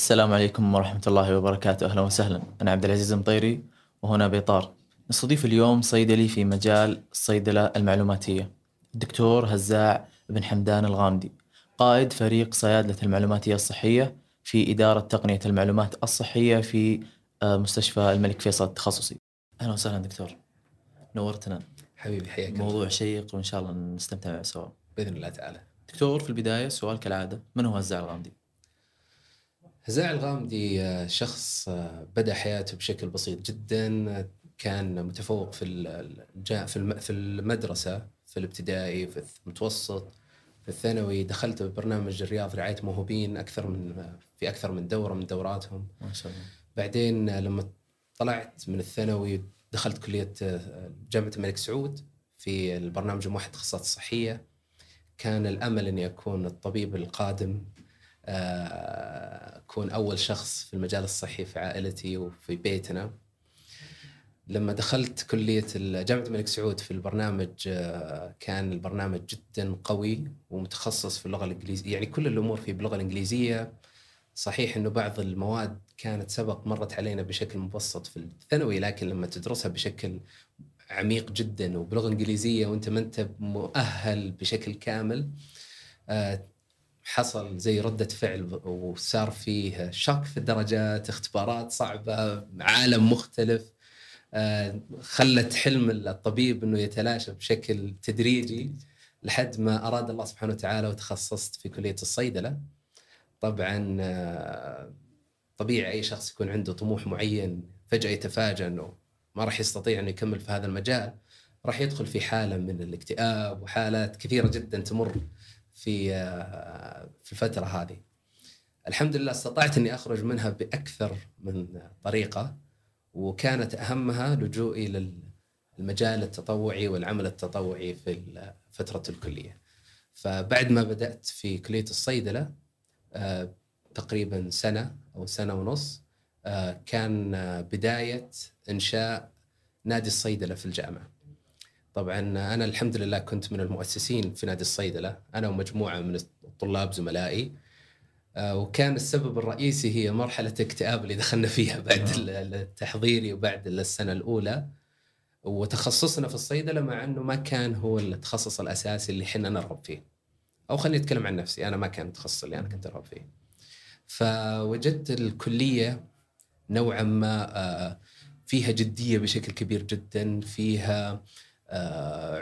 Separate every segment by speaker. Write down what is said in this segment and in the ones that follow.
Speaker 1: السلام عليكم ورحمة الله وبركاته. أهلا وسهلا. أنا عبد العزيز المطيري وهنا بإطار. نستضيف اليوم صيدلي في مجال الصيدلة المعلوماتية الدكتور هزاع بن حمدان الغامدي قائد فريق صيادلة المعلوماتية الصحية في إدارة تقنية المعلومات الصحية في آه، مستشفى الملك فيصل التخصصي. أهلا وسهلا دكتور. نورتنا.
Speaker 2: حبيبي حياك.
Speaker 1: موضوع شيق وإن شاء الله نستمتع سوا.
Speaker 2: بإذن الله تعالى.
Speaker 1: دكتور في البداية سؤال كالعادة. من هو هزاع الغامدي؟
Speaker 2: هزاع الغامدي آه، شخص آه، بدأ حياته بشكل بسيط جدا. آه، كان متفوق في في الم- في المدرسة في الابتدائي في المتوسط في الثانوي. دخلت ببرنامج الرياض رعاية موهوبين أكثر من في أكثر من دورة من دوراتهم.
Speaker 1: ما شاء الله.
Speaker 2: بعدين لما طلعت من الثانوي دخلت كلية جامعة الملك سعود في البرنامج الموحد التخصصات الصحية. كان الأمل إني أكون الطبيب القادم. اكون أول شخص في المجال الصحي في عائلتي وفي بيتنا. لما دخلت كلية جامعة الملك سعود في البرنامج آه، كان البرنامج جدا قوي ومتخصص في اللغة الانجليزيه يعني كل الأمور فيه باللغة الإنجليزية. صحيح إنه بعض المواد كانت سبق مرت علينا بشكل مبسط في الثانوي لكن لما تدرسها بشكل عميق جدا وبلغة إنجليزية وأنت ما أنت مؤهل بشكل كامل آه، حصل زي ردة فعل وصار فيه شك في الدرجات اختبارات صعبة عالم مختلف. آه، خلت حلم الطبيب إنه يتلاشى بشكل تدريجي لحد ما أراد الله سبحانه وتعالى وتخصصت في كلية الصيدلة. طبعا آه، طبيعي أي شخص يكون عنده طموح معين فجأة يتفاجأ إنه ما راح يستطيع إنه يكمل في هذا المجال راح يدخل في حالة من الاكتئاب وحالات كثيرة جدا تمر. في آه، في الفترة هذه. الحمد لله استطعت أني أخرج منها بأكثر من طريقة وكانت أهمها لجوئي للمجال التطوعي والعمل التطوعي في فترة الكلية. فبعد ما بدأت في كلية الصيدلة آه، تقريبا سنة أو سنة ونص آه، كان بداية إنشاء نادي الصيدلة في الجامعة. طبعا أنا الحمد لله كنت من المؤسسين في نادي الصيدلة، أنا ومجموعة من الطلاب زملائي. آه، وكان السبب الرئيسي هي مرحلة الاكتئاب اللي دخلنا فيها بعد. ال- التحضيري وبعد السنة الأولى. وتخصصنا في الصيدلة مع إنه ما كان هو التخصص الأساسي اللي إحنا نرغب فيه. أو خليني أتكلم عن نفسي أنا ما كان التخصص اللي أنا كنت أرغب فيه. فوجدت الكلية نوعا ما آه، فيها جدية بشكل كبير جدا، فيها آه،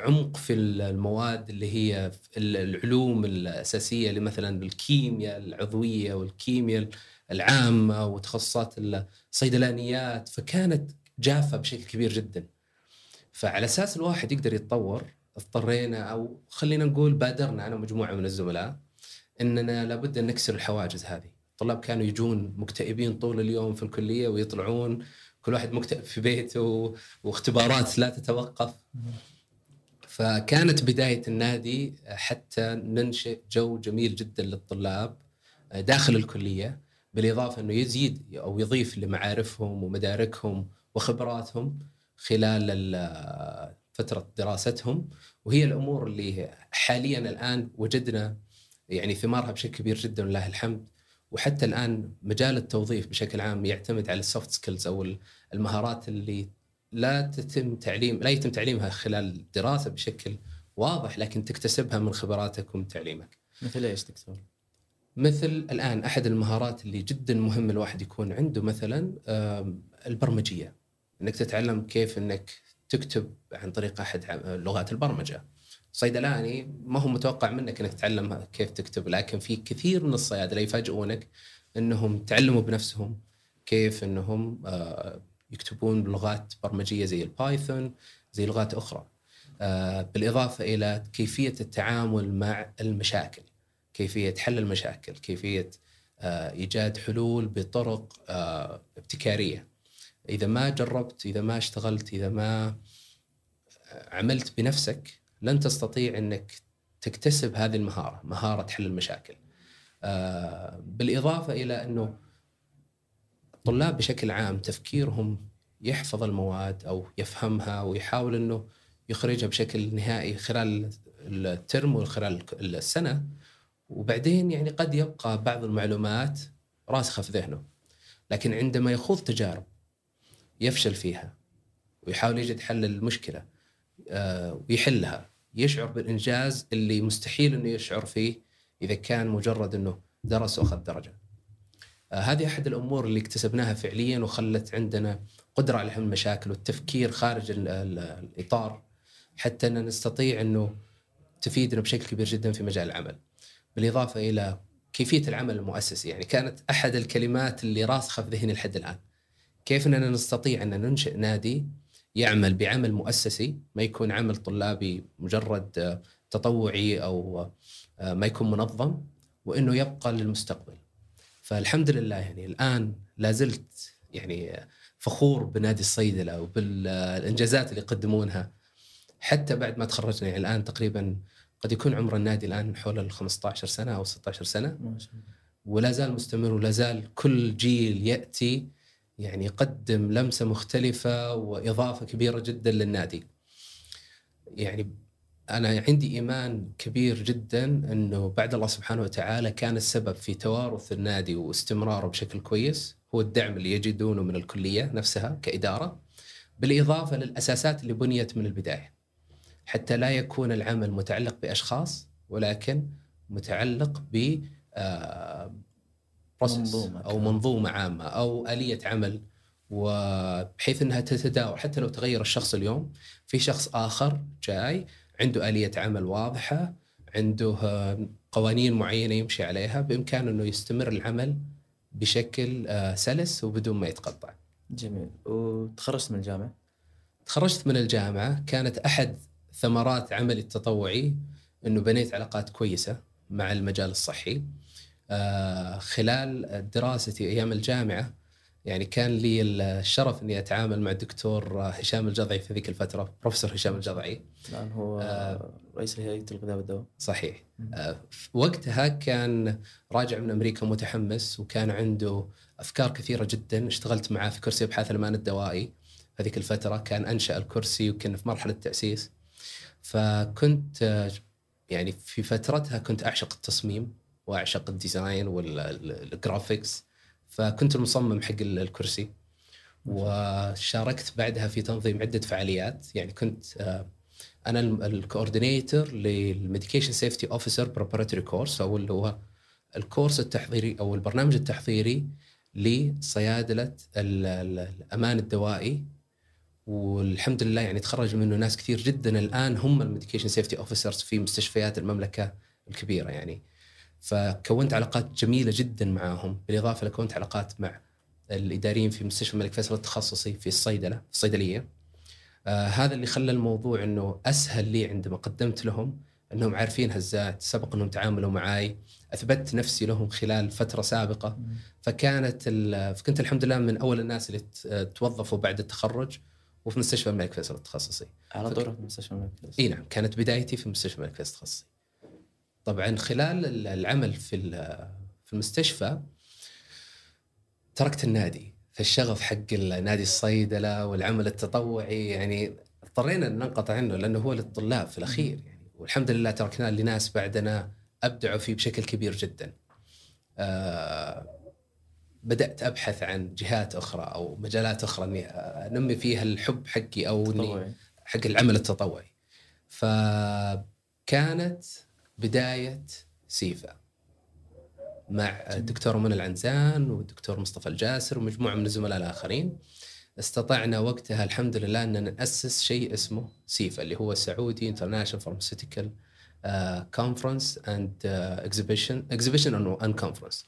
Speaker 2: عمق في المواد اللي هي العلوم الأساسية اللي مثلا الكيمياء العضوية والكيمياء العامة وتخصصات الصيدلانيات فكانت جافة بشكل كبير جدا. فعلى أساس الواحد يقدر يتطور اضطرينا أو خلينا نقول بادرنا أنا ومجموعة من الزملاء إننا لابد أن نكسر الحواجز هذه، الطلاب كانوا يجون مكتئبين طول اليوم في الكلية ويطلعون كل واحد مكتئب في بيته واختبارات لا تتوقف. فكانت بداية النادي حتى ننشئ جو جميل جدا للطلاب داخل الكلية بالإضافة إنه يزيد أو يضيف لمعارفهم ومداركهم وخبراتهم خلال ال- فترة دراستهم وهي الأمور اللي حاليا الآن وجدنا يعني ثمارها بشكل كبير جدا ولله الحمد وحتى الآن مجال التوظيف بشكل عام يعتمد على ال soft skills أو المهارات اللي لا تتم تعليم لا يتم تعليمها خلال الدراسة بشكل واضح لكن تكتسبها من خبراتك ومن تعليمك.
Speaker 1: مثل إيش دكتور؟
Speaker 2: مثل الآن أحد المهارات اللي جدا مهم الواحد يكون عنده مثلا البرمجية إنك تتعلم كيف إنك تكتب عن طريق أحد لغات البرمجة. صيدلاني ما هو متوقع منك إنك تتعلم كيف تكتب لكن في كثير من الصيادلة يفاجئونك إنهم تعلموا بنفسهم كيف إنهم آه، يكتبون بلغات برمجية زي البايثون زي لغات أخرى. آه، بالإضافة إلى كيفية التعامل مع المشاكل. كيفية حل المشاكل، كيفية آه، إيجاد حلول بطرق ابتكارية. إذا ما جربت، إذا ما اشتغلت، إذا ما عملت بنفسك لن تستطيع إنك تكتسب هذه المهارة، مهارة حل المشاكل. آه، بالإضافة إلى إنه الطلاب بشكل عام تفكيرهم يحفظ المواد أو يفهمها ويحاول إنه يخرجها بشكل نهائي خلال الترم وخلال السنة وبعدين يعني قد يبقى بعض المعلومات راسخة في ذهنه لكن عندما يخوض تجارب يفشل فيها ويحاول يجد حل للمشكله ويحلها يشعر بالإنجاز اللي مستحيل إنه يشعر فيه إذا كان مجرد إنه درس وأخذ درجة. آه، هذه أحد الأمور اللي اكتسبناها فعليا وخلت عندنا قدرة على حل المشاكل والتفكير خارج ال ال الإطار حتى ان نستطيع إنه تفيدنا بشكل كبير جدا في مجال العمل. بالإضافة إلى كيفية العمل المؤسسي يعني كانت أحد الكلمات اللي راسخة في ذهني لحد الآن. كيف إننا نستطيع إن ننشئ نادي يعمل بعمل مؤسسي ما يكون عمل طلابي مجرد تطوعي أو آه، ما يكون منظم وإنه يبقى للمستقبل. فالحمد لله يعني الآن لا زلت يعني فخور بنادي الصيدلة وبالانجازات اللي يقدمونها. حتى بعد ما تخرجنا يعني الآن تقريبا قد يكون عمر النادي الآن حول ال 15 سنة أو 16 سنة.
Speaker 1: ما شاء الله.
Speaker 2: ولا زال مستمر ولا زال كل جيل يأتي يعني يقدم لمسة مختلفة وإضافة كبيرة جدا للنادي. يعني أنا عندي إيمان كبير جدا إنه بعد الله سبحانه وتعالى كان السبب في توارث النادي واستمراره بشكل كويس هو الدعم اللي يجدونه من الكلية نفسها كإدارة بالإضافة للأساسات اللي بنيت من البداية. حتى لا يكون العمل متعلق بأشخاص ولكن متعلق ب آه،
Speaker 1: منظومة أو.
Speaker 2: منظومة عامة أو آلية عمل وبحيث إنها تتداول حتى لو تغير الشخص اليوم في شخص آخر جاي عنده آلية عمل واضحة عنده قوانين معينة يمشي عليها بإمكانه إنه يستمر العمل بشكل آه، سلس وبدون ما يتقطع.
Speaker 1: جميل وتخرجت من الجامعة
Speaker 2: تخرجت من الجامعة كانت أحد ثمرات عملي التطوعي إنه بنيت علاقات كويسة مع المجال الصحي. آه، خلال دراستي أيام الجامعة يعني كان لي الشرف إني أتعامل مع الدكتور هشام الجضعي في ذيك الفترة بروفيسور هشام الجضعي.
Speaker 1: الان هو
Speaker 2: آه.
Speaker 1: رئيس هيئه الغذاء والدواء.
Speaker 2: صحيح. آه، وقتها كان راجع من أمريكا متحمس وكان عنده أفكار كثيرة جدا. اشتغلت معاه في كرسي أبحاث الأمان الدوائي هذيك الفترة. كان أنشأ الكرسي وكنا في مرحلة تاسيس فكنت يعني في فترتها كنت أعشق التصميم. وأعشق ال design وال graphics فكنت المصمم حق ال- الكرسي. وشاركت بعدها في تنظيم عدة فعاليات. يعني كنت آه، أنا ال coordinator لل medication safety officer preparatory course أو اللي هو ال course التحضيري أو البرنامج التحضيري لصيادلة ال- ال- الأمان الدوائي. والحمد لله يعني تخرج منه ناس كثير جدا. الآن هم ال medication safety officers في مستشفيات المملكة الكبيرة. يعني فكونت علاقات جميلة جدا معاهم بالإضافة لكونت علاقات مع الإداريين في مستشفى الملك فيصل التخصصي في الصيدلة في الصيدلية. آه هذا اللي خلى الموضوع إنه أسهل لي عندما قدمت لهم إنهم عارفين هزات سبق إنهم تعاملوا معي اثبت نفسي لهم خلال فترة سابقة. فكانت فكنت الحمد لله من أول الناس اللي توظفوا بعد التخرج وفي مستشفى الملك فيصل التخصصي.
Speaker 1: على طول في مستشفى الملك فيصل.
Speaker 2: إي نعم كانت بدايتي في مستشفى الملك فيصل التخصصي. طبعا خلال ال- العمل في في المستشفى تركت النادي. فالشغف حق نادي الصيدلة والعمل التطوعي يعني اضطرينا ان ننقطع عنه لأنه هو للطلاب في الأخير يعني. والحمد لله تركناه لناس بعدنا أبدعوا فيه بشكل كبير جدا. آه بدأت أبحث عن جهات أخرى أو مجالات أخرى إني أنمي فيها الحب حقي أو
Speaker 1: إني
Speaker 2: حق العمل التطوعي. فكانت بداية SIPHA مع الدكتور منى العنزان والدكتور مصطفى الجاسر ومجموعة من الزملاء الآخرين. استطعنا وقتها الحمد لله أن نأسس شيء اسمه SIPHA اللي هو Saudi International Pharmaceutical Conference and Exhibition Exhibition and Conference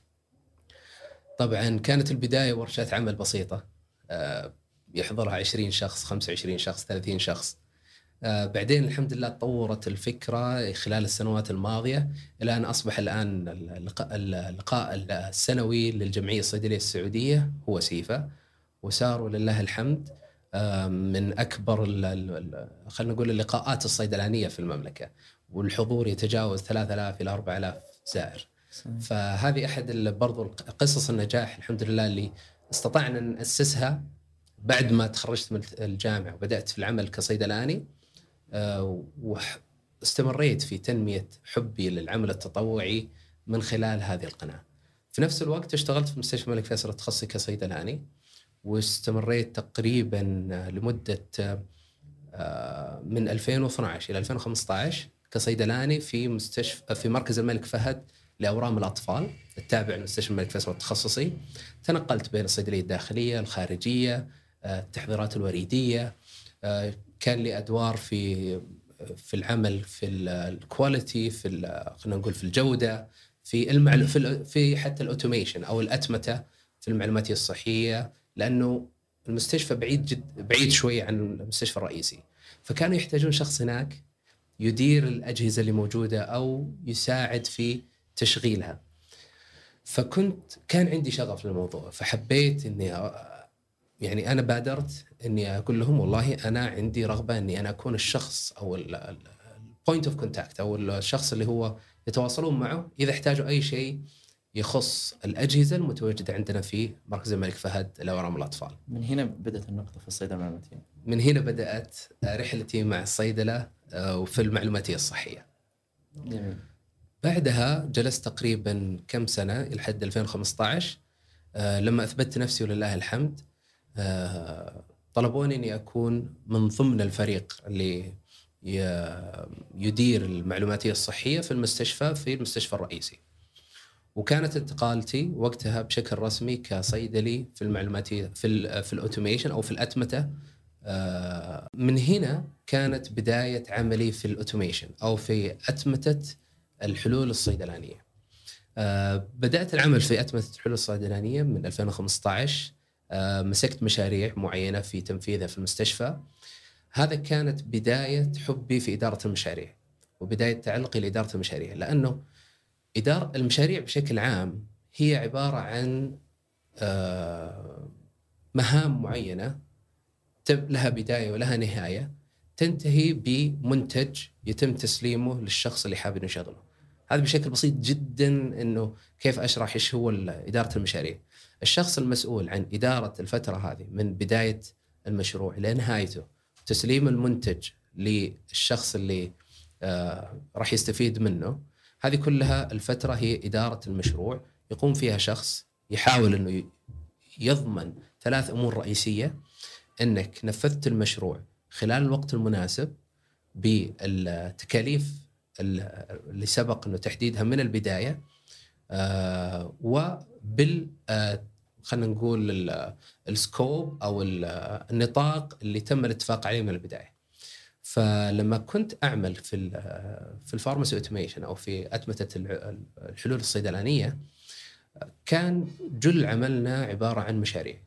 Speaker 2: طبعا كانت البداية ورشات عمل بسيطة آه، يحضرها 20 شخص 25 شخص 30 شخص. بعدين الحمد لله تطورت الفكرة خلال السنوات الماضية إلى أن أصبح الآن اللقاء, السنوي للجمعية الصيدلية السعودية هو سيفا وصاروا لله الحمد آه، من ال- خلينا نقول اللقاءات الصيدلانية في المملكة والحضور يتجاوز 3000 إلى 4000 زائر. فهذه أحد ال- برضو قصص النجاح الحمد لله اللي استطعنا أن نأسسها بعد ما تخرجت من الجامعة وبدأت في العمل كصيدلاني. آه، واستمريت في تنمية حبي للعمل التطوعي من خلال هذه القناة. في نفس الوقت اشتغلت في مستشفى الملك فيصل التخصصي كصيدلاني واستمريت تقريبا لمدة آه، من 2012 إلى 2015 كصيدلاني في مستشفى في مركز الملك فهد لأورام الأطفال التابع لمستشفى الملك فيصل التخصصي تنقلت بين الصيدلية الداخلية الخارجية آه، التحضيرات الوريدية آه، كان لي أدوار في في العمل في ال quality في خلينا نقول في الجودة في المعل... في, في حتى ال automation أو الأتمتة في المعلوماتيه الصحية لأنه المستشفى بعيد جد بعيد شوي عن المستشفى الرئيسي. فكانوا يحتاجون شخص هناك يدير الأجهزة اللي موجودة أو يساعد في تشغيلها. فكنت كان عندي شغف للموضوع فحبيت إني يعني أنا بادرت إني أقول لهم والله أنا عندي رغبة إني أنا أكون الشخص أو ال point of contact أو الشخص اللي هو يتواصلون معه إذا احتاجوا أي شيء يخص الأجهزة المتواجدة عندنا في مركز الملك فهد لاورام الأطفال.
Speaker 1: من هنا بدأت النقطة في الصيدلة المعلوماتيه.
Speaker 2: من هنا بدأت رحلتي مع الصيدلة آه، وفي المعلوماتية الصحية. جميل. بعدها جلست تقريبا كم سنة لحد 2015 آه، لما أثبتت نفسي ولله الحمد طلبوني إني أكون من ضمن الفريق اللي يدير المعلوماتية الصحية في المستشفى في المستشفى الرئيسي. وكانت انتقالتي وقتها بشكل رسمي كصيدلي في المعلوماتية في ال في ال automation أو في الأتمتة آه، من هنا كانت بداية عملي في ال automation أو في أتمتة الحلول الصيدلانية. آه، بدأت العمل في أتمتة الحلول الصيدلانية من 2015 آه، مسكت مشاريع معينة في تنفيذها في المستشفى. هذا كانت بداية حبي في إدارة المشاريع وبداية تعلقي لإدارة المشاريع لأنه إدارة المشاريع بشكل عام هي عبارة عن آه، مهام معينة لها بداية ولها نهاية تنتهي بمنتج يتم تسليمه للشخص اللي حاب إنه يشغله. هذا بشكل بسيط جدا إنه كيف أشرح إيش هو إدارة المشاريع. الشخص المسؤول عن إدارة الفترة هذه من بداية المشروع لنهايته تسليم المنتج للشخص اللي آه راح يستفيد منه هذه كلها الفترة هي إدارة المشروع يقوم فيها شخص يحاول إنه يضمن ثلاث أمور رئيسية إنك نفذت المشروع خلال الوقت المناسب بالتكاليف اللي سبق إنه تحديدها من البداية آه وبال آه خلينا نقول ال scope أو النطاق اللي تم الاتفاق عليه من البداية. فلما كنت أعمل في في ال pharmacy automation أو في أتمتة الحلول الصيدلانية كان جل عملنا عبارة عن مشاريع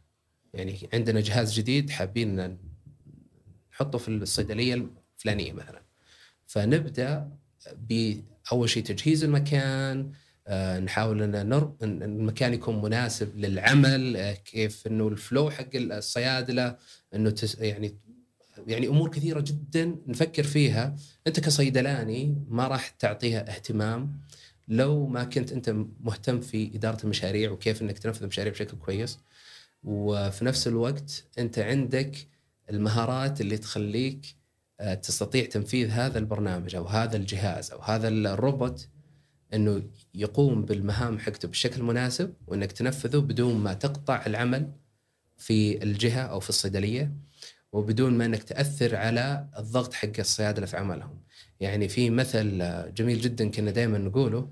Speaker 2: يعني عندنا جهاز جديد حابين نحطه في الصيدلية الفلانية مثلا فنبدأ بأول شيء تجهيز المكان نحاول إن المكان يكون مناسب للعمل آه، كيف إنه الفلو حق الصيادلة إنه يعني يعني أمور كثيرة جدا نفكر فيها. أنت كصيدلاني ما راح تعطيها اهتمام لو ما كنت أنت مهتم في إدارة المشاريع وكيف إنك تنفذ المشاريع بشكل كويس. وفي نفس الوقت أنت عندك المهارات اللي تخليك آه، تستطيع تنفيذ هذا البرنامج أو هذا الجهاز أو هذا الروبوت إنه يقوم بالمهام حقته بالشكل المناسب وإنك تنفذه بدون ما تقطع العمل في الجهة أو في الصيدلية وبدون ما إنك تأثر على الضغط حق الصيادلة في عملهم. يعني في مثل جميل جدا كنا دائما نقوله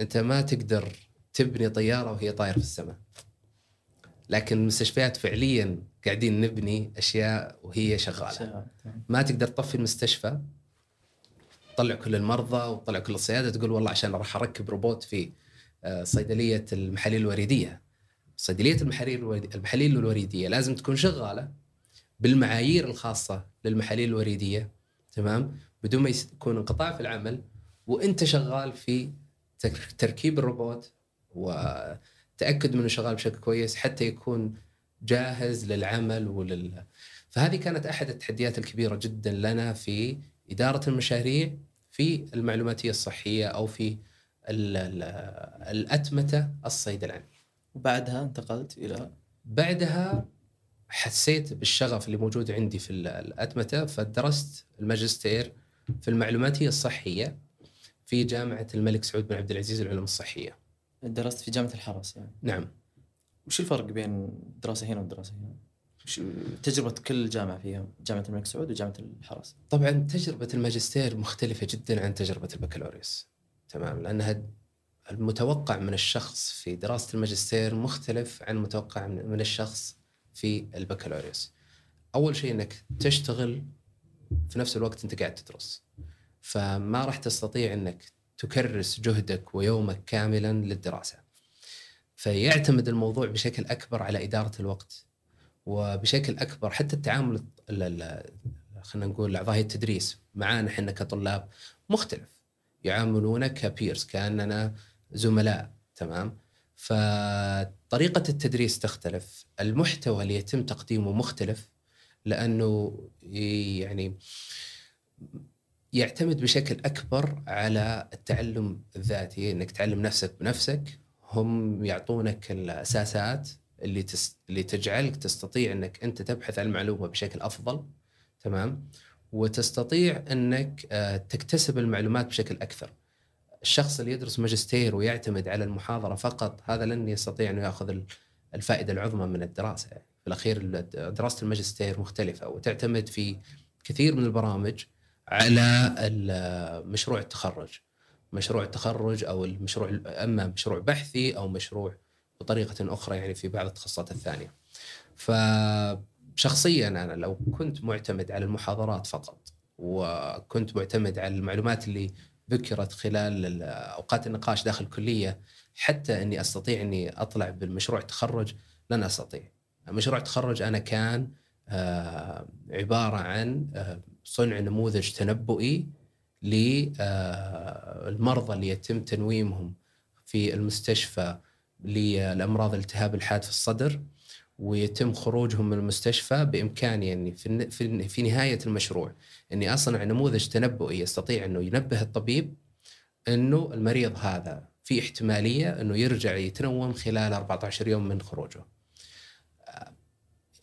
Speaker 2: أنت ما تقدر تبني طيارة وهي طايرة في السماء. لكن المستشفيات فعليا قاعدين نبني أشياء وهي شغالة. ما تقدر تطفي المستشفى تطلع كل المرضى وتطلع كل الصيادة تقول والله عشان راح أركب روبوت في آه، صيدلية المحاليل الوريديه. صيدلية المحاليل الوريديه لازم تكون شغالة بالمعايير الخاصة للمحاليل الوريديه تمام بدون ما يكون انقطاع في العمل وانت شغال في تركيب الروبوت وتأكد منه شغال بشكل كويس حتى يكون جاهز للعمل ولل فهذه كانت أحد التحديات الكبيرة جدا لنا في إدارة المشاريع في المعلوماتية الصحية أو في الأتمتة الصيدلانيه.
Speaker 1: وبعدها انتقلت إلى
Speaker 2: بعدها حسيت بالشغف اللي موجود عندي في الأتمتة فدرست الماجستير في المعلوماتية الصحية في جامعة الملك سعود بن عبد العزيز للعلوم الصحية
Speaker 1: درست في جامعة الحرس يعني
Speaker 2: نعم
Speaker 1: وش الفرق بين الدراسه هنا والدراسه هنا؟ وش تجربة كل جامعة فيها جامعة الملك سعود وجامعة الحرس.
Speaker 2: طبعا تجربة الماجستير مختلفة جدا عن تجربة البكالوريوس. تمام لأنها المتوقع من الشخص في دراسة الماجستير مختلف عن المتوقع من الشخص في البكالوريوس. أول شيء إنك تشتغل في نفس الوقت أنت قاعد تدرس. فما راح تستطيع إنك تكرس جهدك ويومك كاملا للدراسة. فيعتمد الموضوع بشكل أكبر على إدارة الوقت. وبشكل أكبر حتى التعامل خلينا نقول أعضاء التدريس. معانا إحنا كطلاب مختلف يعاملونك كبيرز كأننا زملاء تمام؟ فطريقة التدريس تختلف المحتوى اللي يتم تقديمه مختلف لأنه يعني يعتمد بشكل أكبر على التعلم الذاتي إنك تعلم نفسك بنفسك هم يعطونك الأساسات اللي تس... اللي تجعلك تستطيع إنك أنت تبحث عن المعلومة بشكل أفضل تمام؟ وتستطيع إنك آه، تكتسب المعلومات بشكل أكثر. الشخص اللي يدرس ماجستير ويعتمد على المحاضرة فقط هذا لن يستطيع إنه يأخذ الفائدة العظمى من الدراسة. يعني. في الأخير دراسة الماجستير مختلفة وتعتمد في كثير من البرامج على مشروع التخرج. مشروع التخرج أو المشروع أما مشروع بحثي أو مشروع بطريقة أخرى يعني في بعض التخصصات الثانية. فشخصيا أنا لو كنت معتمد على المحاضرات فقط وكنت معتمد على المعلومات اللي ذكرت خلال اوقات النقاش داخل الكلية حتى إني أستطيع إني أطلع بالمشروع التخرج لن أستطيع. مشروع التخرج أنا كان آه، عبارة عن آه، صنع نموذج تنبؤي للمرضى اللي يتم تنويمهم في المستشفى للأمراض التهاب الحاد في الصدر ويتم خروجهم من المستشفى بإمكاني أني في في نهاية المشروع أني أصنع نموذج تنبؤي يستطيع أنه ينبه الطبيب أنه المريض هذا في احتمالية أنه يرجع يتنوم خلال 14 يوم من خروجه.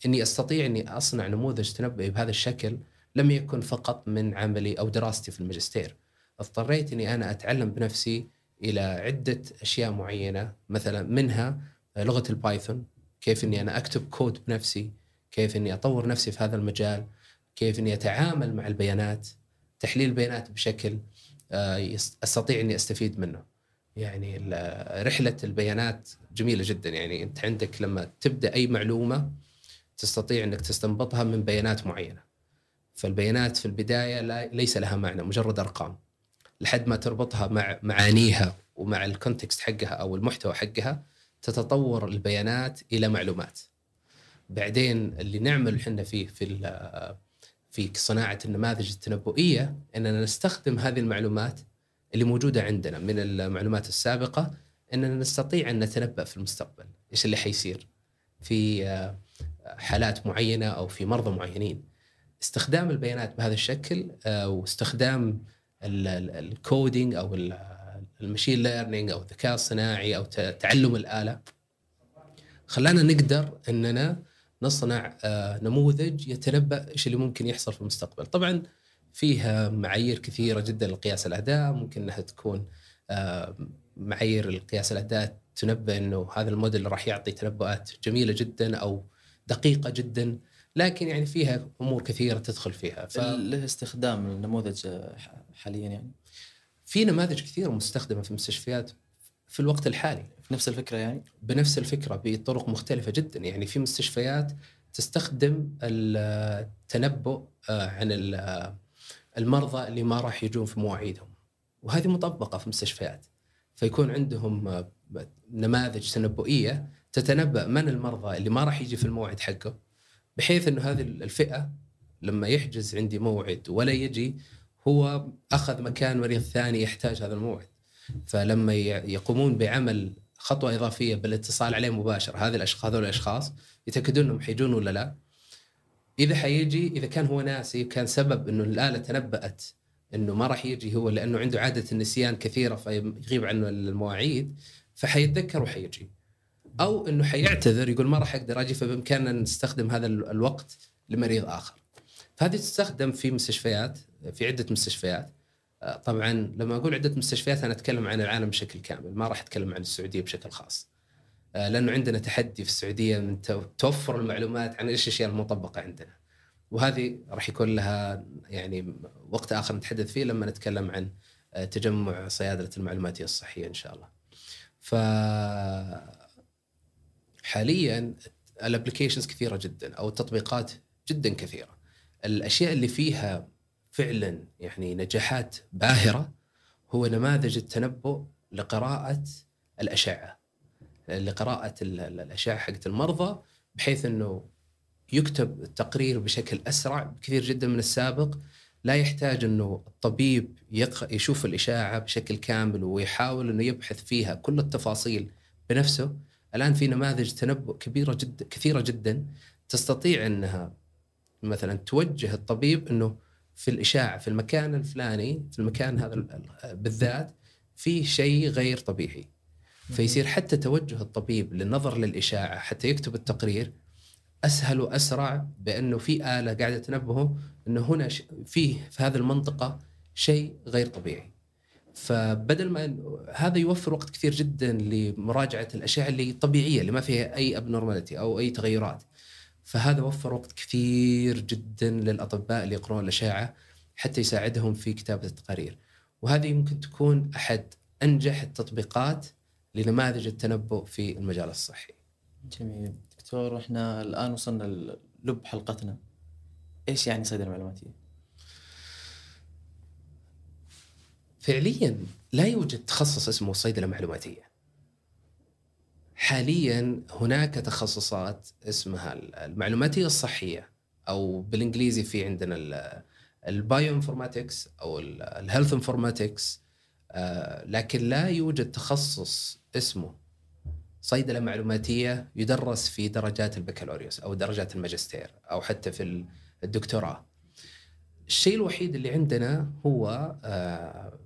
Speaker 2: أني أستطيع أني أصنع نموذج تنبؤي بهذا الشكل لم يكن فقط من عملي أو دراستي في الماجستير. اضطريت أني أنا أتعلم بنفسي إلى عدة أشياء معينة. مثلا منها لغة ال Python كيف إني أنا أكتب كود بنفسي كيف إني أطور نفسي في هذا المجال كيف إني أتعامل مع البيانات تحليل البيانات بشكل آه، أستطيع إني أستفيد منه. يعني رحلة البيانات جميلة جدا. يعني أنت عندك لما تبدأ أي معلومة تستطيع إنك تستنبطها من بيانات معينة. فالبيانات في البداية لا ليس لها معنى مجرد أرقام. لحد ما تربطها مع معانيها ومع الكونتكست حقها أو المحتوى حقها تتطور البيانات إلى معلومات. بعدين اللي نعمل إحنا فيه في في صناعة النماذج التنبؤية إننا نستخدم هذه المعلومات اللي موجودة عندنا من المعلومات السابقة إننا نستطيع أن نتنبأ في المستقبل إيش اللي حيصير في حالات معينة أو في مرضى معينين. استخدام البيانات بهذا الشكل آه، واستخدام ال coding أو ال machine learning أو الذكاء الصناعي أو تعلم الآلة. خلانا نقدر إننا نصنع آه، نموذج يتنبأ إيش اللي ممكن يحصل في المستقبل. طبعا فيها معايير كثيرة جدا لقياس الاداء ممكن إنها تكون آه، معايير القياس الاداء تنبأ إنه هذا الموديل راح يعطي تنبؤات جميلة جدا أو دقيقة جدا. لكن يعني فيها أمور كثيرة تدخل فيها.
Speaker 1: ف... له استخدام النموذج حاليا يعني.
Speaker 2: في نماذج كثيره مستخدمة في المستشفيات في الوقت الحالي.
Speaker 1: في نفس الفكرة يعني؟
Speaker 2: بنفس الفكرة بطرق مختلفة جدا. يعني في مستشفيات تستخدم التنبؤ آه، عن المرضى اللي ما راح يجون في مواعيدهم. وهذه مطبقة في مستشفيات. فيكون عندهم آه، نماذج تنبؤية تتنبأ من المرضى اللي ما راح يجي في الموعد حقه بحيث إنه هذه الفئة لما يحجز عندي موعد ولا يجي هو أخذ مكان مريض ثاني يحتاج هذا الموعد. فلما يقومون بعمل خطوة إضافية بالاتصال عليه مباشر هذه الأشخاص هذول الأشخاص يتأكدون إنهم حيجون ولا لا؟ إذا حيجي إذا كان هو ناسي كان سبب إنه الآلة تنبأت إنه ما راح يجي هو لأنه عنده عادة النسيان كثيرة فيغيب عنه المواعيد فحيتذكر وحيجي. أو إنه حيعتذر يقول ما راح أقدر أجي فبإمكاننا نستخدم هذا الوقت لمريض آخر. فهذه تستخدم في مستشفيات في عدة مستشفيات آه، طبعا لما أقول عدة مستشفيات أنا أتكلم عن العالم بشكل كامل ما راح أتكلم عن السعودية بشكل خاص آه، لأنه عندنا تحدي في السعودية من توفر المعلومات عن إيش الأشياء المطبقة عندنا وهذه راح يكون لها يعني وقت آخر نتحدث فيه لما نتكلم عن آه، تجمع صيادلة المعلوماتية الصحية إن شاء الله. ف حاليا الابلكيشنز كثيرة جدا أو التطبيقات جدا كثيرة. الأشياء اللي فيها فعلا يعني نجاحات باهرة هو نماذج التنبؤ لقراءة الأشعة. لقراءة الأشعة حقت المرضى بحيث إنه يكتب التقرير بشكل أسرع بكثير جدا من السابق لا يحتاج إنه الطبيب. يشوف الإشاعة بشكل كامل ويحاول إنه يبحث فيها كل التفاصيل بنفسه الآن في نماذج تنبؤ كبيرة جدا كثيرة جدا تستطيع إنها مثلا توجه الطبيب إنه في الإشاعة في المكان الفلاني في المكان هذا بالذات في شيء غير طبيعي فيصير حتى توجه الطبيب للنظر للإشاعة حتى يكتب التقرير أسهل وأسرع بأنه في آلة قاعدة تنبهه إنه هنا في في هذه المنطقة شيء غير طبيعي. فبدل ما هذا يوفر وقت كثير جدا لمراجعة الاشعه اللي طبيعية اللي ما فيها أي ابنورماليتي أو أي تغيرات. فهذا وفر وقت كثير جدا للأطباء اللي يقرون الاشعه حتى يساعدهم في كتابة التقارير. وهذه يمكن تكون أحد أنجح التطبيقات لنماذج التنبؤ في المجال الصحي.
Speaker 1: جميل. دكتور إحنا الآن وصلنا للب حلقتنا إيش يعني صيدله معلوماتيه؟
Speaker 2: فعليا لا يوجد تخصص اسمه صيدله معلوماتيه. حاليا هناك تخصصات اسمها المعلوماتية الصحية أو بالإنجليزي في عندنا ال bioinformatics أو ال health informatics آه، لكن لا يوجد تخصص اسمه صيدلة معلوماتية يدرس في درجات البكالوريوس أو درجات الماجستير أو حتى في الدكتوراه. الشيء الوحيد اللي عندنا هو آه،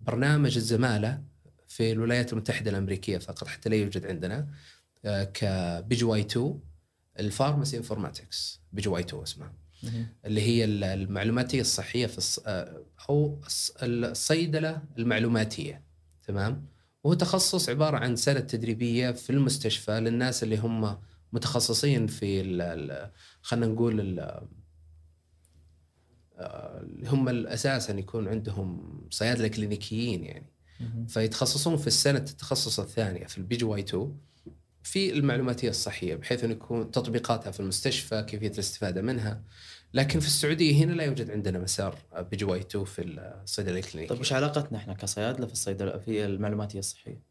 Speaker 2: برنامج الزمالة في الولايات المتحدة الأمريكية فقط حتى لا يوجد عندنا آه، ك PGY2 ال pharmacy informatics PGY2 اسمها اللي هي المعلوماتية الصحية في آه، أو الصيدلة المعلوماتية تمام؟ وهو تخصص عبارة عن سنة تدريبية في المستشفى للناس اللي هم متخصصين في خلينا نقول اللي هم أساسا يكون عندهم صيادلة clinical يين يعني. فيتخصصون في السنة التخصص الثانية في ال PGY2 في المعلوماتيه الصحية بحيث انه يكون تطبيقاتها في المستشفى كيفية الاستفادة منها لكن في السعودية هنا لا يوجد عندنا مسار PGY2 في الصيدله الكلينيكية.
Speaker 1: طيب وش علاقتنا إحنا كصيادلة في الصيدله في المعلوماتيه الصحية؟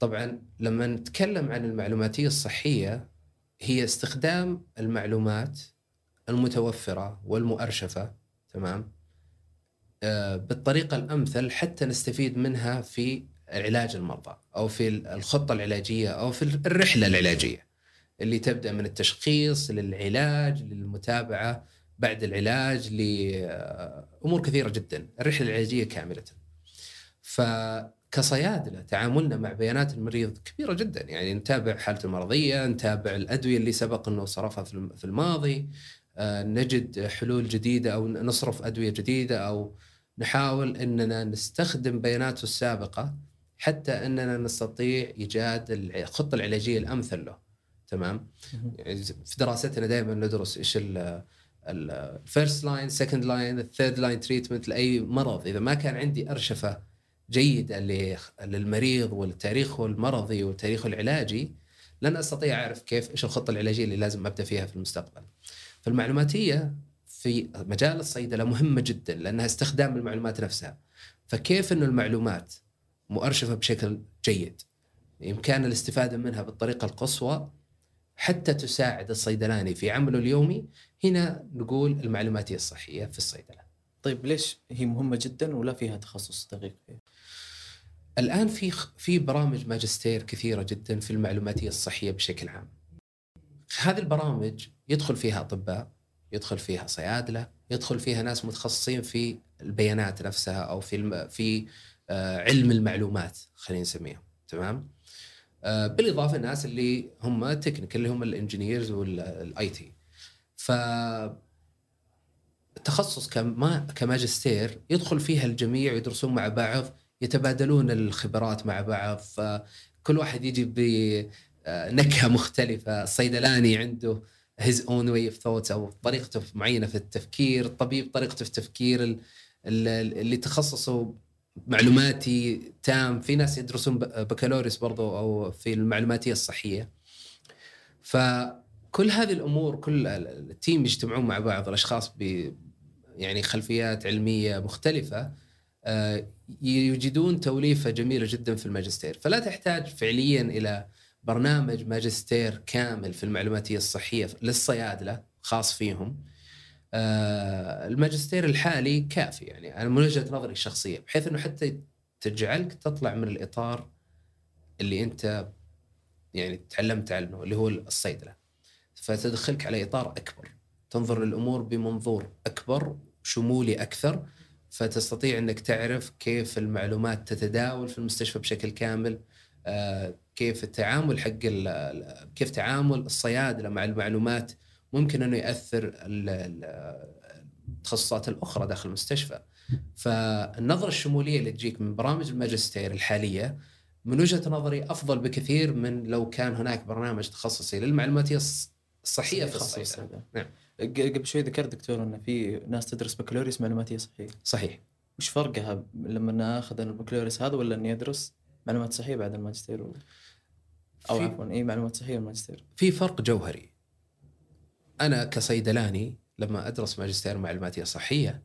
Speaker 2: طبعا لما نتكلم عن المعلوماتيه الصحية هي استخدام المعلومات المتوفرة والمؤرشفة تمام؟ آه بالطريقة الأمثل حتى نستفيد منها في علاج المرضى أو في الخطة العلاجية أو في الرحلة العلاجية. اللي تبدأ من التشخيص للعلاج للمتابعة بعد العلاج لأمور كثيرة جدا الرحلة العلاجية كاملة فكصيادله تعاملنا مع بيانات المريض كبيرة جدا يعني نتابع حالته المرضية نتابع الأدوية اللي سبق إنه صرفها في الماضي آه، نجد حلول جديدة أو نصرف أدوية جديدة أو نحاول إننا نستخدم بياناته السابقة حتى إننا نستطيع إيجاد الخطة العلاجية الأمثل له. تمام في دراستنا دائما ندرس إيش ال first line second line ال third line treatment لأي مرض إذا ما كان عندي أرشفة جيدة للمريض وتاريخه المرضي وتاريخه العلاجي لن أستطيع أعرف كيف إيش الخطة العلاجية اللي لازم أبدأ فيها في المستقبل. فالمعلوماتية في مجال الصيدلة مهمة جدا لأنها استخدام المعلومات نفسها. فكيف إنه المعلومات مؤرشفة بشكل جيد بإمكان الاستفادة منها بالطريقة القصوى حتى تساعد الصيدلاني في عمله اليومي هنا نقول المعلوماتيه الصحية في الصيدلة.
Speaker 1: طيب ليش هي مهمة جدا ولا فيها تخصص دقيق فيها؟
Speaker 2: الآن في في برامج ماجستير كثيرة جدا في المعلوماتيه الصحية بشكل عام. هذه البرامج يدخل فيها أطباء، يدخل فيها صيادلة، يدخل فيها ناس متخصصين في البيانات نفسها أو في في آه، علم المعلومات خلينا نسميهم، تمام؟ آه، بالإضافة الناس اللي هم technical اللي هم ال engineers وال IT ف التخصص كما كماجستير يدخل فيها الجميع يدرسون مع بعض يتبادلون الخبرات مع بعض فكل واحد يجي بنكهه مختلفة الصيدلاني عنده his own way of thoughts أو طريقته معينة في التفكير الطبيب طريقته في التفكير اللي تخصصه معلوماتي تام. في ناس يدرسون بكالوريوس برضو أو في المعلوماتية الصحية. فكل هذه الأمور كل التيم يجتمعون مع بعض الأشخاص ب يعني خلفيات علمية مختلفة آه، يجدون توليفة جميلة جدا في الماجستير. فلا تحتاج فعليا إلى برنامج ماجستير كامل في المعلوماتية الصحية للصيادلة خاص فيهم. آه، الماجستير الحالي كافي يعني. أنا من وجهة نظري الشخصيه بحيث إنه حتى تجعلك تطلع من الإطار اللي أنت يعني تعلمت عنه اللي هو الصيدلة. فتدخلك على إطار أكبر. تنظر للأمور بمنظور أكبر شمولي أكثر. فتستطيع إنك تعرف كيف المعلومات تتداول في المستشفى بشكل كامل. آه، كيف التعامل حق كيف تعامل الصيادلة مع المعلومات ممكن إنه يأثر التخصصات الأخرى داخل المستشفى. فالنظرة الشمولية اللي تجيك من برامج الماجستير الحالية من وجهة نظري أفضل بكثير من لو كان هناك برنامج تخصصي للمعلوماتيه الصحية في الصيدلة.
Speaker 1: نعم. قبل شوي ذكرت دكتور إن في ناس تدرس بكالوريوس معلوماتيه صحية.
Speaker 2: صحيح.
Speaker 1: وش فرقها لما ناخذ البكالوريوس هذا ولا اني ادرس معلومات صحية بعد الماجستير و... أو عفوا اي معلومات صحيه والماجستير.
Speaker 2: في فرق جوهري. أنا كصيدلاني لما أدرس ماجستير معلوماتية صحية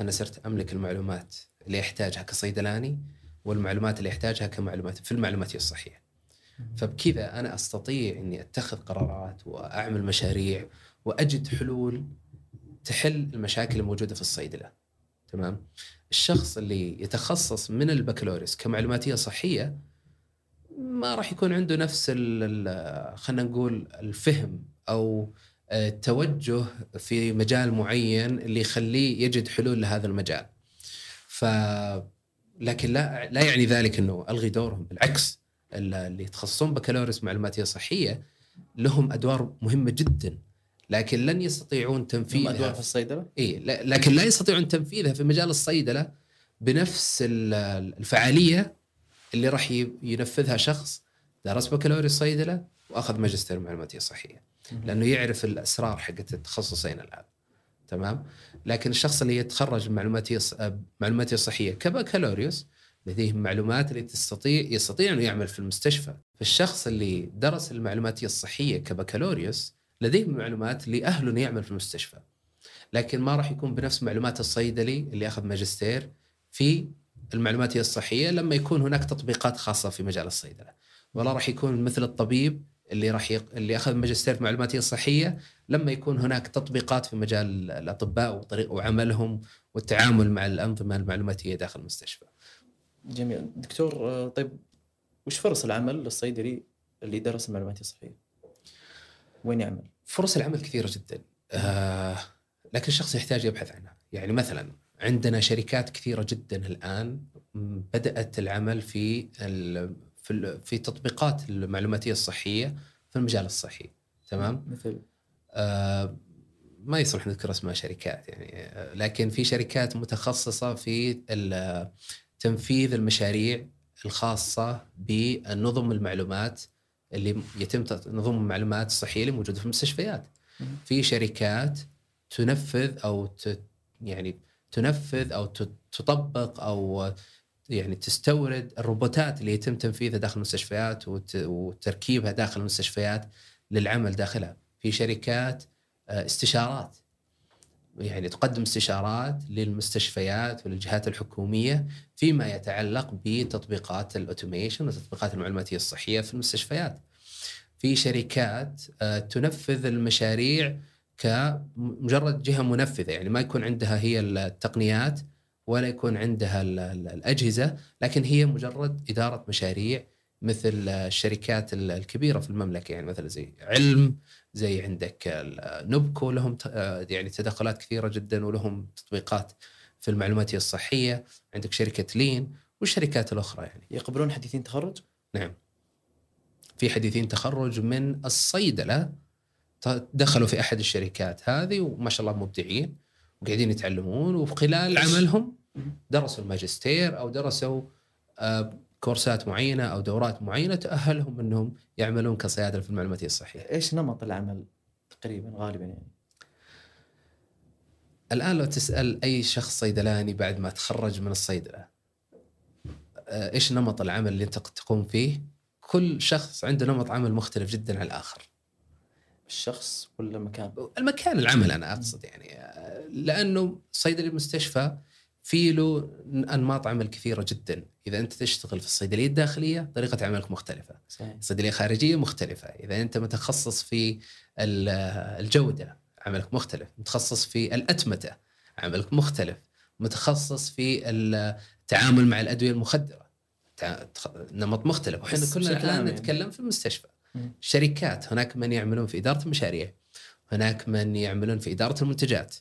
Speaker 2: أنا صرت أملك المعلومات اللي احتاجها كصيدلاني والمعلومات اللي احتاجها كمعلومات في المعلوماتية الصحية. فبكذا أنا أستطيع إني أتخذ قرارات وأعمل مشاريع وأجد حلول تحل المشاكل الموجودة في الصيدلة. تمام؟ الشخص اللي يتخصص من البكالوريوس كمعلوماتية صحية ما راح يكون عنده نفس خلينا نقول الفهم أو التوجه في مجال معين اللي يخليه يجد حلول لهذا المجال. ف لكن لا لا يعني ذلك إنه ألغي دورهم بالعكس اللي يتخصصون بكالوريوس معلوماتية صحية لهم أدوار مهمة جدا لكن لن يستطيعون تنفيذها
Speaker 1: أدوار في الصيدلة؟
Speaker 2: إي لكن لا يستطيعون تنفيذها في مجال الصيدلة بنفس الفعالية اللي راح ينفذها شخص درس بكالوريوس صيدله وأخذ ماجستير معلوماتية صحية. لأنه يعرف الأسرار حقت التخصصين الآن. تمام؟ لكن الشخص اللي يتخرج معلوماتية معلوماتية صحية كبكالوريوس لديه معلومات اللي تستطيع يستطيع انه يعمل في المستشفى. فالشخص اللي درس المعلوماتية الصحية كبكالوريوس لديه معلومات اللي اهله أنه يعمل في المستشفى. لكن ما راح يكون بنفس معلومات الصيدلي اللي أخذ ماجستير في المعلوماتيه الصحية لما يكون هناك تطبيقات خاصة في مجال الصيدلة ولا راح يكون مثل الطبيب اللي راح يق... اللي أخذ ماجستير في المعلوماتيه الصحية لما يكون هناك تطبيقات في مجال الأطباء وطريق وعملهم والتعامل مع الأنظمة المعلوماتية داخل المستشفى.
Speaker 1: جميل، دكتور آه، طيب وش فرص العمل للصيدلي اللي درس المعلوماتيه الصحية؟ وين يعمل؟
Speaker 2: فرص العمل كثيرة جدا. آه لكن الشخص يحتاج يبحث عنها، يعني مثلا عندنا شركات كثيرة جدا الآن بدأت العمل في في في تطبيقات المعلوماتية الصحية في المجال الصحي تمام؟
Speaker 1: مثل؟
Speaker 2: آه ما يصلح نذكر أسماء شركات يعني آه لكن في شركات متخصصة في تنفيذ المشاريع الخاصة بالنظم المعلومات اللي يتم نظم المعلومات الصحية اللي موجودة في المستشفيات. في شركات تنفذ أو ت يعني تنفذ أو تطبق أو يعني تستورد الروبوتات اللي يتم تنفيذها داخل المستشفيات وتركيبها داخل المستشفيات للعمل داخلها في شركات آه، استشارات يعني تقدم استشارات للمستشفيات وللجهات الحكومية فيما يتعلق بتطبيقات الأوتوميشن وتطبيقات المعلوماتية الصحية في المستشفيات. في شركات آه، تنفذ المشاريع كمجرد جهة منفذة يعني ما يكون عندها هي التقنيات ولا يكون عندها الأجهزة لكن هي مجرد إدارة مشاريع مثل الشركات الكبيرة في المملكة يعني مثلا زي علم زي عندك نوبكو لهم يعني تدخلات كثيرة جدا ولهم تطبيقات في المعلوماتيه الصحية عندك شركة لين والشركات الأخرى يعني
Speaker 1: يقبلون حديثين تخرج؟
Speaker 2: نعم في حديثين تخرج من الصيدلة دخلوا في أحد الشركات هذه وما شاء الله مبدعين وقاعدين يتعلمون وخلال عملهم درسوا الماجستير أو درسوا آه، كورسات معينة أو دورات معينة تأهلهم إنهم يعملون كصيادلة في المعلوماتية الصحية.
Speaker 1: إيش نمط العمل تقريبا غالبا يعني؟
Speaker 2: الآن لو تسأل أي شخص صيدلاني بعد ما تخرج من الصيدلة آه، إيش نمط العمل اللي أنت تقوم فيه؟ كل شخص عنده نمط عمل مختلف جدا عن الآخر.
Speaker 1: الشخص ولا مكان؟
Speaker 2: المكان العمل أنا أقصد يعني لأنه صيدلي المستشفى في له أنماط عمل كثيرة جدا، إذا أنت تشتغل في الصيدلية الداخلية طريقة عملك مختلفة.
Speaker 1: صحيح.
Speaker 2: الصيدلية الخارجية مختلفة، إذا أنت متخصص في الجودة عملك مختلف، متخصص في الأتمتة عملك مختلف، متخصص في التعامل مع الأدوية المخدرة نمط مختلف، وإحنا كلنا الآن يعني. نتكلم في المستشفى. شركات. هناك من يعملون في إدارة المشاريع، هناك من يعملون في إدارة المنتجات،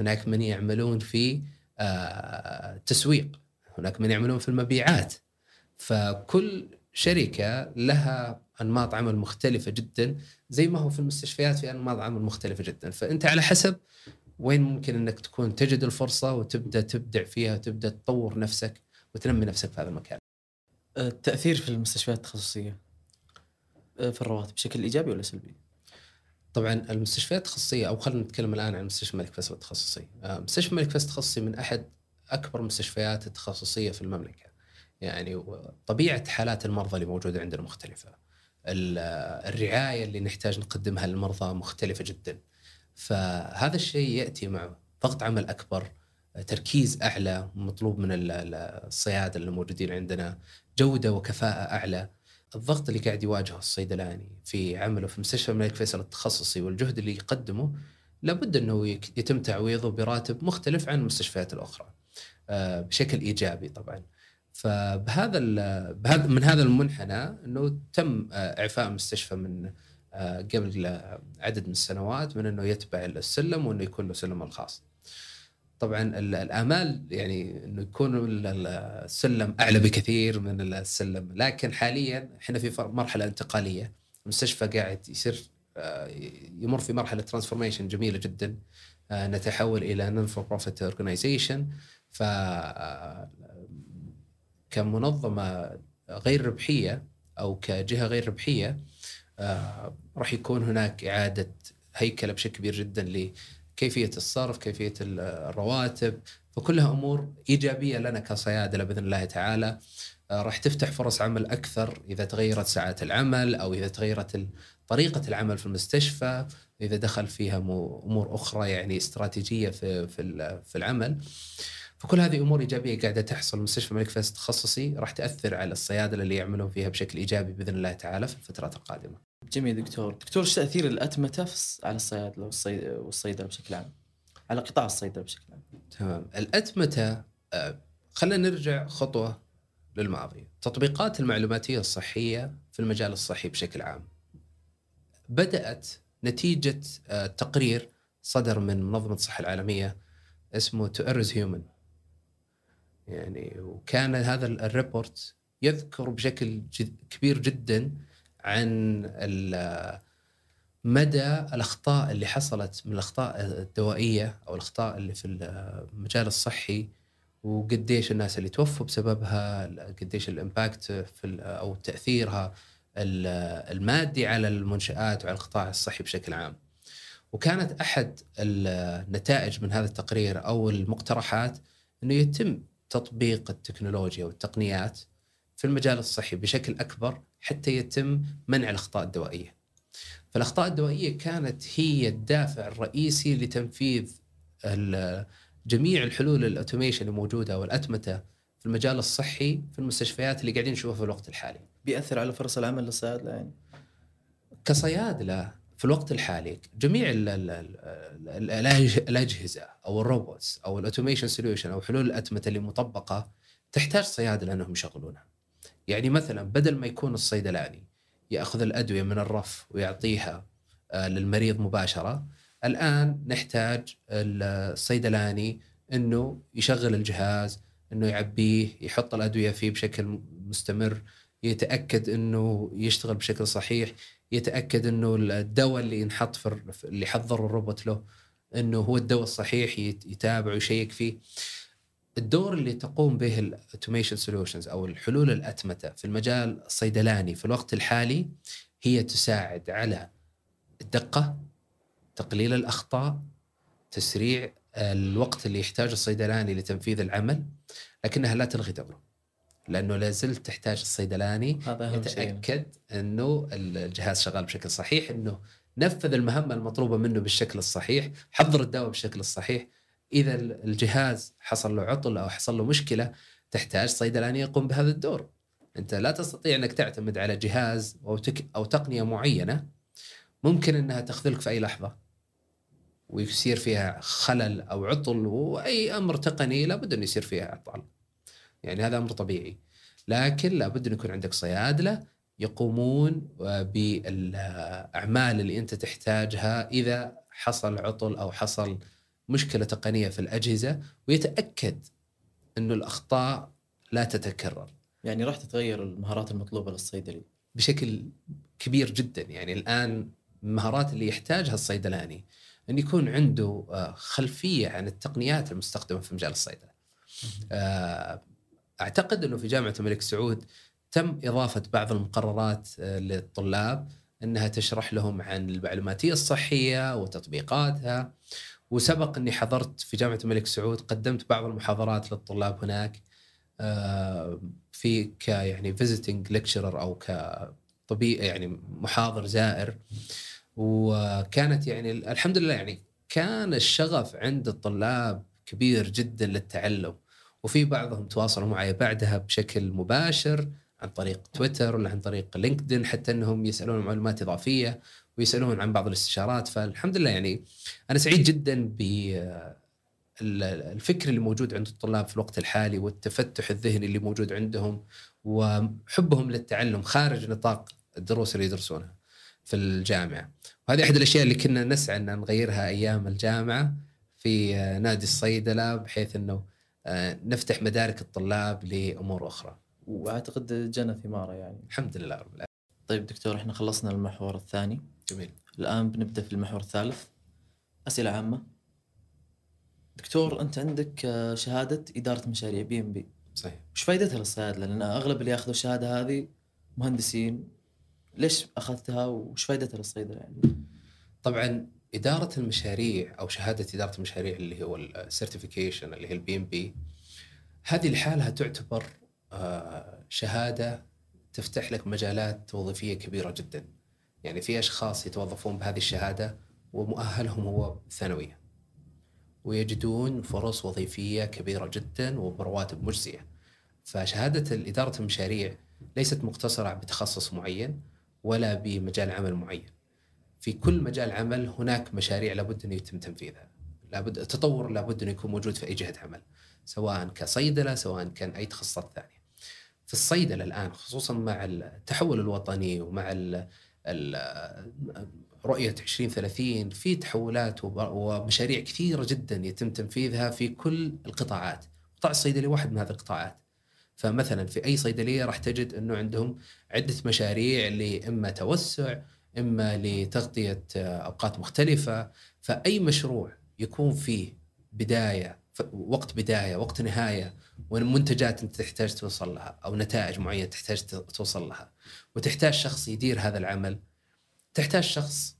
Speaker 2: هناك من يعملون في آه، تسويق هناك من يعملون في المبيعات. فكل شركة لها أنماط عمل مختلفة جدا زي ما هو في المستشفيات في أنماط عمل مختلفة جدا. فأنت على حسب وين ممكن أنك تكون تجد الفرصة وتبدأ تبدع فيها وتبدأ تطور نفسك وتنمي نفسك في هذا المكان.
Speaker 1: التأثير في المستشفيات التخصصية. آه، في الرواتب بشكل إيجابي ولا سلبي؟
Speaker 2: طبعا المستشفيات التخصصية أو خلينا نتكلم الآن عن مستشفى الملك فيصل التخصصي. آه، مستشفى الملك فيصل التخصصي من أحد أكبر المستشفيات التخصصية في المملكة. يعني طبيعة حالات المرضى اللي موجودة عندنا مختلفة. الرعاية اللي نحتاج نقدمها للمرضى مختلفة جدا. فهذا الشيء يأتي مع ضغط عمل أكبر، تركيز أعلى مطلوب من الصيادله اللي موجودين عندنا، جودة وكفاءة أعلى. الضغط اللي قاعد يواجهه الصيدلاني في عمله في مستشفى الملك فيصل التخصصي والجهد اللي يقدمه لابد أنه يتم تعويضه براتب مختلف عن المستشفيات الأخرى آه، بشكل إيجابي طبعا فبهذا بهذا من هذا المنحنى أنه تم آه، إعفاء المستشفى من آه، قبل عدد من السنوات من أنه يتبع السلم وأنه يكون له سلم الخاص. طبعا الآمال يعني إنه يكون السلم أعلى بكثير من السلم. لكن حاليا إحنا في مرحلة انتقالية. المستشفى قاعد يصير آه، يمر في مرحلة transformation جميلة جدا. آه، نتحول إلى non for profit organization ف آه، كمنظمة غير ربحية أو كجهة غير ربحية راح يكون هناك إعادة هيكلة بشكل كبير جدا كيفية الصرف، كيفية الرواتب، فكلها أمور إيجابية لنا كصيادلة بإذن الله تعالى. آه، راح تفتح فرص عمل أكثر إذا تغيرت ساعات العمل أو إذا تغيرت طريقة العمل في المستشفى، إذا دخل فيها أمور أخرى يعني استراتيجية في في في العمل. فكل هذه أمور إيجابية قاعدة تحصل. مستشفى الملك فيصل التخصصي راح تأثر على الصيادلة اللي يعملون فيها بشكل إيجابي بإذن الله تعالى في الفترات القادمة.
Speaker 1: جميل دكتور. دكتور إيش تأثير الأتمتة على الصيادلة والصيدلة بشكل عام؟ على قطاع الصيدلة بشكل عام.
Speaker 2: تمام. الأتمتة آه، خلينا نرجع خطوة للماضي. تطبيقات المعلوماتية الصحية في المجال الصحي بشكل عام. بدأت نتيجة آه، تقرير صدر من منظمة الصحة العالمية اسمه To Err Is Human يعني وكان هذا ال report يذكر بشكل جد كبير جدا عن مدى الأخطاء اللي حصلت من الأخطاء الدوائية أو الأخطاء اللي في المجال الصحي وقديش الناس اللي توفوا بسببها قديش ال impact في أو تأثيرها المادي على المنشآت وعلى القطاع الصحي بشكل عام. وكانت أحد النتائج من هذا التقرير أو المقترحات إنه يتم تطبيق التكنولوجيا والتقنيات في المجال الصحي بشكل أكبر حتى يتم منع الأخطاء الدوائية. فالأخطاء الدوائية كانت هي الدافع الرئيسي لتنفيذ جميع الحلول الأوتوميشن الموجودة والأتمتة في المجال الصحي في المستشفيات اللي قاعدين نشوفها في الوقت الحالي.
Speaker 1: بيأثر على فرص العمل للصيادلة يعني؟
Speaker 2: كصيادلة الوقت الحالي جميع ال ال ال الأجهزة أو ال robots أو ال automation solution أو حلول الأتمتة اللي مطبقة تحتاج صيادله انهم يشغلونها. يعني مثلا بدل ما يكون الصيدلاني يأخذ الأدوية من الرف ويعطيها آه، للمريض مباشرة الآن نحتاج الصيدلاني إنه يشغل الجهاز إنه يعبيه يحط الأدوية فيه بشكل مستمر يتأكد إنه يشتغل بشكل صحيح يتأكد إنه الدواء اللي ينحط في اللي حضر الروبوت له إنه هو الدواء الصحيح يت- يتابع ويشيك فيه. الدور اللي تقوم به ال automation solutions أو الحلول الأتمتة في المجال الصيدلاني في الوقت الحالي هي تساعد على الدقة تقليل الأخطاء تسريع الوقت اللي يحتاجه الصيدلاني لتنفيذ العمل لكنها لا تلغي دوره لأنه لا زلت تحتاج الصيدلاني يتأكد أنه الجهاز شغال بشكل صحيح أنه نفذ المهمة المطلوبة منه بالشكل الصحيح حضر الدواء بالشكل الصحيح. إذا الجهاز حصل له عطل أو حصل له مشكلة تحتاج صيدلاني يقوم بهذا الدور. أنت لا تستطيع أنك تعتمد على جهاز أو تك أو تقنية معينة ممكن إنها تخذلك في أي لحظة. ويصير فيها خلل أو عطل وأي أمر تقني لابد انه يصير فيها اعطال يعني هذا أمر طبيعي. لكن لابد أن يكون عندك صيادلة يقومون بالأعمال اللي أنت تحتاجها إذا حصل عطل أو حصل مشكلة تقنية في الأجهزة ويتأكد انه الأخطاء لا تتكرر.
Speaker 1: يعني راح تتغير المهارات المطلوبة للصيدلي.
Speaker 2: بشكل كبير جدا. يعني الآن المهارات اللي يحتاجها الصيدلاني أن يكون عنده آه، خلفية عن التقنيات المستخدمة في مجال الصيدلة. أعتقد إنه في جامعة الملك سعود تم إضافة بعض المقررات آه، للطلاب إنها تشرح لهم عن المعلوماتية الصحية وتطبيقاتها. وسبق إني حضرت في جامعة الملك سعود قدمت بعض المحاضرات للطلاب هناك آه، في ك يعني visiting lecturer أو كطبيب يعني محاضر زائر. وكانت يعني الحمد لله يعني كان الشغف عند الطلاب كبير جدا للتعلم. وفي بعضهم تواصلوا معي بعدها بشكل مباشر عن طريق تويتر ولا عن طريق لينكدين حتى إنهم يسألون معلومات إضافية ويسألون عن بعض الاستشارات. فالحمد لله يعني أنا سعيد جدا ب ال- الفكر اللي موجود عند الطلاب في الوقت الحالي والتفتح الذهني اللي موجود عندهم وحبهم للتعلم خارج نطاق الدروس اللي يدرسونها في الجامعة. وهذه أحد الأشياء اللي كنا نسعى إن نغيرها أيام الجامعة في آه، نادي الصيدلة بحيث إنه آه، نفتح مدارك الطلاب لأمور أخرى.
Speaker 1: وأعتقد جنى ثمارة يعني.
Speaker 2: الحمد لله رب العالمين.
Speaker 1: طيب دكتور إحنا خلصنا المحور الثاني.
Speaker 2: جميل.
Speaker 1: الآن بنبدأ في المحور الثالث. أسئلة عامة. دكتور أنت عندك آه، شهادة إدارة مشاريع PMP
Speaker 2: صحيح.
Speaker 1: وش فائدتها للصيادلة؟ لأن أغلب اللي يأخذوا الشهادة هذه مهندسين. ليش أخذتها؟ وش فائدتها للصيدلة يعني؟
Speaker 2: طبعا إدارة المشاريع أو شهادة إدارة المشاريع اللي هو ال certification اللي هي ال PMP هذه لحالها تعتبر آه، شهادة تفتح لك مجالات وظيفيه كبيرة جدا. يعني في أشخاص يتوظفون بهذه الشهادة ومؤهلهم هو ثانوية. ويجدون فرص وظيفية كبيرة جدا وبرواتب مجزية. فشهادة إدارة المشاريع ليست مقتصرة بتخصص معين ولا بمجال عمل معين. في كل مجال عمل هناك مشاريع لابد أنه يتم تنفيذها. لابد التطور لابد أنه يكون موجود في أي جهة عمل. سواء كصيدلة سواء كان اي تخصصات ثانية. في الصيدلة الآن خصوصا مع التحول الوطني ومع ال رؤية 2030 في تحولات ومشاريع كثيرة جدا يتم تنفيذها في كل القطاعات. القطاع الصيدلي واحد من هذه القطاعات. فمثلا في أي صيدلية راح تجد أنه عندهم عدة مشاريع لإما توسع إما لتغطية أوقات مختلفة فأي مشروع يكون فيه بداية وقت بداية وقت نهاية ومنتجات أنت تحتاج توصل لها أو نتائج معينة تحتاج توصل لها. وتحتاج شخص يدير هذا العمل. تحتاج شخص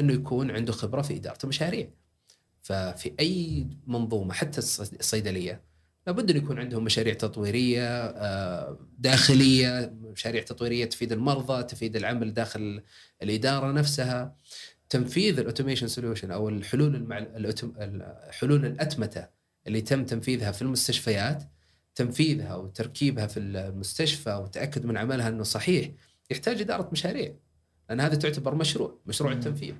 Speaker 2: إنه يكون عنده خبرة في إدارة المشاريع. ففي أي منظومة حتى الص- الصيدلية لابد أن يكون عندهم مشاريع تطويرية آه، داخلية مشاريع تطويرية تفيد المرضى تفيد العمل داخل الإدارة نفسها تنفيذ ال automation solution أو الحلول المع... ال autom... الحلول الأتمتة اللي تم تنفيذها في المستشفيات تنفيذها وتركيبها في المستشفى والتاكد من عملها إنه صحيح يحتاج إدارة مشاريع لأن هذه تعتبر مشروع مشروع. التنفيذ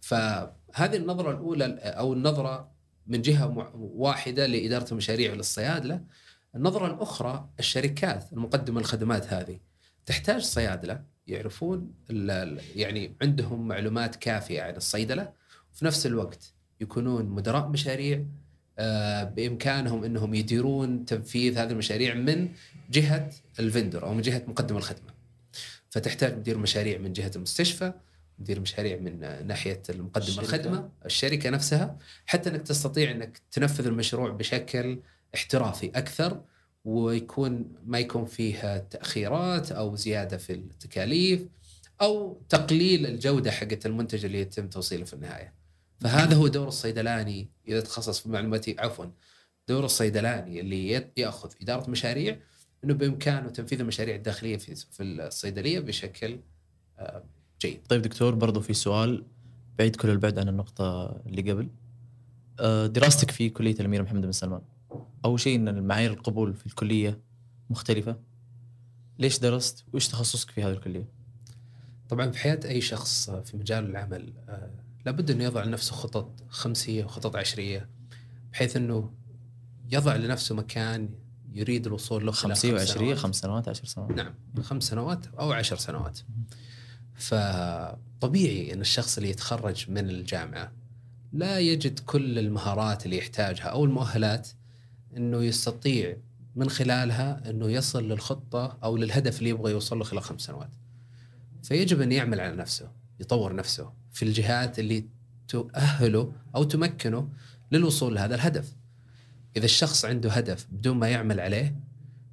Speaker 2: فهذه النظرة الأولى أو النظرة من جهة واحدة لإدارة المشاريع للصيادله النظره الاخرى الشركات المقدمة الخدمات هذه. تحتاج صيادلة يعرفون يعني عندهم معلومات كافية عن الصيدلة. وفي نفس الوقت يكونون مدراء مشاريع آه، بإمكانهم إنهم يديرون تنفيذ هذه المشاريع من جهة الفندر أو من جهة مقدم الخدمة. فتحتاج مدير مشاريع من جهة المستشفى، مدير مشاريع من ناحية المقدم
Speaker 1: الشركة.
Speaker 2: الخدمة الشركة نفسها حتى إنك تستطيع إنك تنفذ المشروع بشكل احترافي أكثر ويكون ما يكون فيها تأخيرات أو زيادة في التكاليف أو تقليل الجودة حقت المنتج اللي يتم توصيله في النهاية. فهذا هو دور الصيدلاني إذا تخصص في معلوماتي عفوا دور الصيدلاني اللي يأخذ إدارة مشاريع إنه بإمكانه تنفيذ المشاريع الداخلية في في الصيدلية بشكل آه، جيد.
Speaker 1: طيب دكتور برضو في سؤال بعيد كل البعد عن النقطة اللي قبل آه، دراستك في كلية الأمير محمد بن سلمان أول شيء أن المعايير القبول في الكلية مختلفة ليش درست وإيش تخصصك في هذه الكلية؟
Speaker 2: طبعا في حياة أي شخص في مجال العمل آه، لابد إنه يضع لنفسه خطط خمسية وخطط عشرية بحيث إنه يضع لنفسه مكان يريد الوصول له
Speaker 1: خمسية
Speaker 2: خمس
Speaker 1: وعشرية. خمس سنوات عشر سنوات
Speaker 2: نعم خمس سنوات أو عشر سنوات فطبيعي إن الشخص اللي يتخرج من الجامعة لا يجد كل المهارات اللي يحتاجها أو المؤهلات إنه يستطيع من خلالها إنه يصل للخطة أو للهدف اللي يبغى يوصل له خلال خمس سنوات. فيجب أن يعمل على نفسه، يطور نفسه في الجهات اللي تؤهله أو تمكنه للوصول لهذا الهدف. إذا الشخص عنده هدف بدون ما يعمل عليه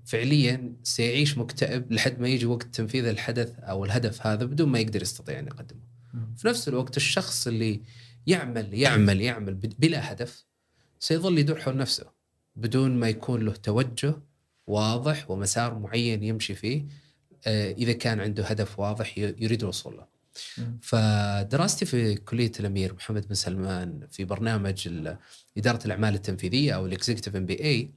Speaker 2: فعليا سيعيش مكتئب لحد ما يجي وقت تنفيذ الحدث أو الهدف هذا بدون ما يقدر يستطيع أن يقدمه. في نفس الوقت الشخص اللي يعمل يعمل يعمل بلا هدف سيظل يدور حول نفسه بدون ما يكون له توجه واضح ومسار معين يمشي فيه آه، إذا كان عنده هدف واضح يريد الوصول له. فدراستي في كلية الأمير محمد بن سلمان في برنامج إدارة الأعمال التنفيذية أو ال executive MBA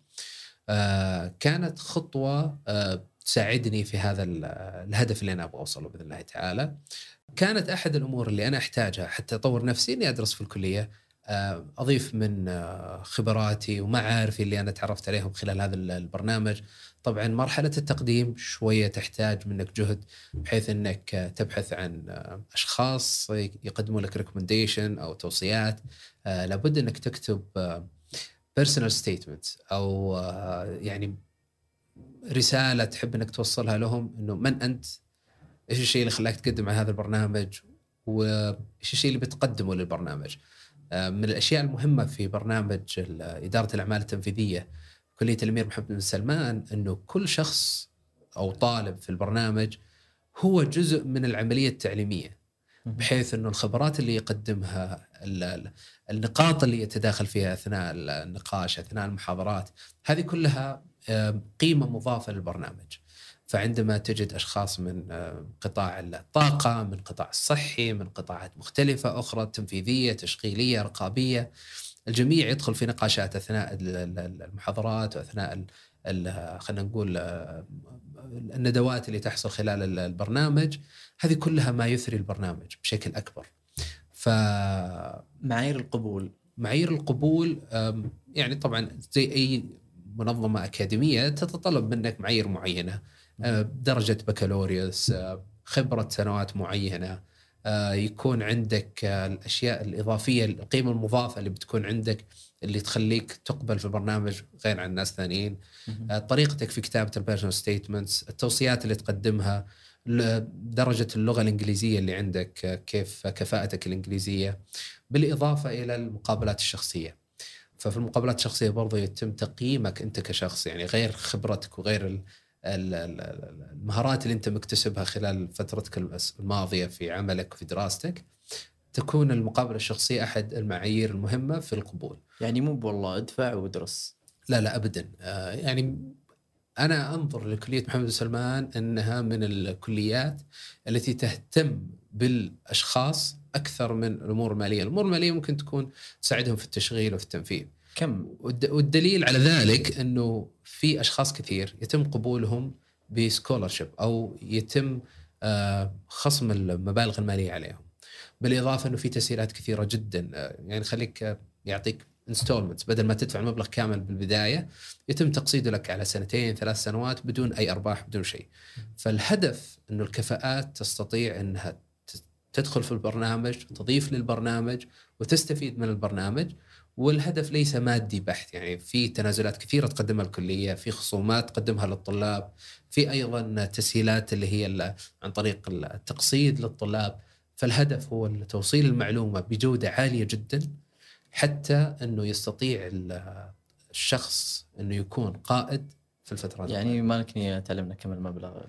Speaker 2: كانت خطوة آه، تساعدني في هذا ال- الهدف اللي أنا أبغى أوصله بإذن الله تعالى. كانت أحد الأمور اللي أنا أحتاجها حتى أطور نفسي إني أدرس في الكلية آه، أضيف من آه، خبراتي ومعارفي اللي أنا تعرفت عليهم خلال هذا ال- البرنامج. طبعا مرحلة التقديم شوية تحتاج منك جهد بحيث إنك آه، تبحث عن آه، أشخاص يقدموا لك recommendation أو توصيات آه، لابد إنك تكتب personal statement أو آه، يعني رسالة تحب إنك توصلها لهم إنه من أنت؟ إيش الشيء اللي خلاك تقدم على هذا البرنامج؟ وإيش الشيء اللي بتقدمه للبرنامج؟ آه، من الأشياء المهمة في برنامج إدارة الأعمال التنفيذية كلية الأمير محمد بن سلمان إنه كل شخص أو طالب في البرنامج هو جزء من العملية التعليمية بحيث إنه الخبرات اللي يقدمها النقاط اللي يتداخل فيها أثناء النقاش أثناء المحاضرات هذه كلها قيمة مضافة للبرنامج فعندما تجد أشخاص من قطاع الطاقة من قطاع الصحي من قطاعات مختلفة أخرى تنفيذية تشغيلية رقابية الجميع يدخل في نقاشات أثناء ال- ال- المحاضرات وأثناء خلينا نقول الندوات اللي تحصل خلال ال- البرنامج هذه كلها ما يثري البرنامج بشكل أكبر. فمعايير
Speaker 1: معايير القبول
Speaker 2: القبول أم، يعني طبعا زي أي منظمة أكاديمية تتطلب منك معايير معينة أه، درجة بكالوريوس أه، خبرة سنوات معينة أه، يكون عندك الأشياء الإضافية القيمة المضافة اللي بتكون عندك اللي تخليك تقبل في البرنامج غير عن ناس ثانيين. آه، طريقتك في كتابة ال personal statements التوصيات اللي تقدمها درجه اللغة الإنجليزية اللي عندك كيف كفاءتك الإنجليزية بالإضافة إلى المقابلات الشخصية. ففي المقابلات الشخصية برضه يتم تقييمك أنت كشخص يعني غير خبرتك وغير ال- ال- ال- ال- المهارات اللي أنت مكتسبها خلال فترتك الماضية في عملك وفي دراستك تكون المقابلة الشخصية أحد المعايير المهمة في القبول.
Speaker 1: يعني مو والله ادفع وادرس.
Speaker 2: لا لا ابدا. آه، يعني أنا أنظر لكلية محمد بن سلمان إنها من الكليات التي تهتم بالأشخاص أكثر من الأمور المالية، الأمور المالية ممكن تكون تساعدهم في التشغيل وفي التنفيذ.
Speaker 1: كم
Speaker 2: والد- والدليل على ذلك إنه في أشخاص كثير يتم قبولهم ب scholarship أو يتم آه، خصم المبالغ المالية عليهم. بالإضافة إنه في تسهيلات كثيرة جدا آه، يعني خليك آه، يعطيك installment بدل ما تدفع المبلغ كامل بالبداية يتم تقسيطه لك على سنتين ثلاث سنوات بدون أي أرباح بدون شيء. فالهدف إنه الكفاءات تستطيع إنها تدخل في البرنامج تضيف للبرنامج وتستفيد من البرنامج. والهدف ليس مادي بحت يعني في تنازلات كثيرة تقدمها الكلية في خصومات تقدمها للطلاب في أيضا تسهيلات اللي هي عن طريق التقسيط للطلاب. فالهدف هو توصيل المعلومة بجودة عالية جدا. حتى إنه يستطيع الشخص إنه يكون قائد في الفترات
Speaker 1: يعني ما لك نية تعلمنا كم المبلغ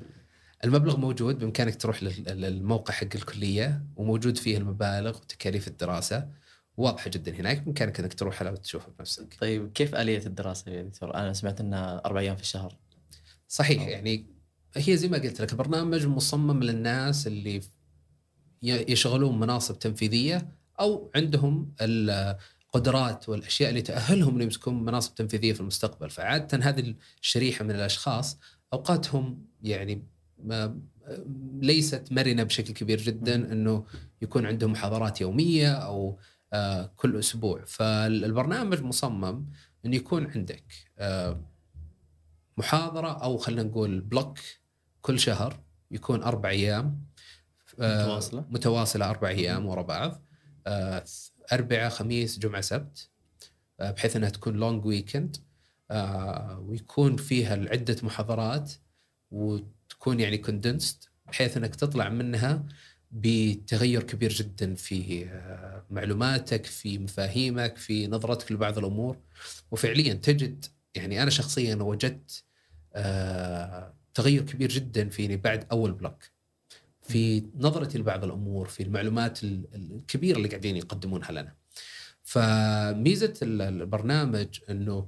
Speaker 2: المبلغ موجود بإمكانك تروح للموقع حق الكلية وموجود فيه المبالغ وتكاليف الدراسة واضحة جدا هناك بإمكانك إنك تروح وتشوفها وتشوفها بنفسك.
Speaker 1: طيب كيف آلية الدراسة يا دكتور؟ أنا سمعت إنها أربع أيام في الشهر.
Speaker 2: صحيح أوه. يعني هي زي ما قلت لك برنامج مصمم للناس اللي يشغلون مناصب تنفيذية أو عندهم القدرات والأشياء اللي تأهلهم انهم يمسكون مناصب تنفيذية في المستقبل، فعادة هذه الشريحة من الأشخاص أوقاتهم يعني ما ليست مرنة بشكل كبير جدا إنه يكون عندهم محاضرات يومية أو آه، كل أسبوع. فالبرنامج مصمم انه يكون عندك آه، محاضرة أو خلينا نقول بلوك كل شهر يكون أربع أيام
Speaker 1: آه، متواصلة.
Speaker 2: متواصلة أربع أيام ورا بعض أربعاء خميس جمعة سبت بحيث إنها تكون long weekend ويكون فيها عدة محاضرات وتكون يعني condensed بحيث إنك تطلع منها بتغير كبير جدا في آه، معلوماتك في مفاهيمك في نظرتك لبعض الأمور. وفعليا تجد يعني أنا شخصيا وجدت آه، تغير كبير جدا فيني بعد أول block في نظرتي لبعض الأمور في المعلومات الكبيرة اللي قاعدين يقدمونها لنا. فميزة البرنامج إنه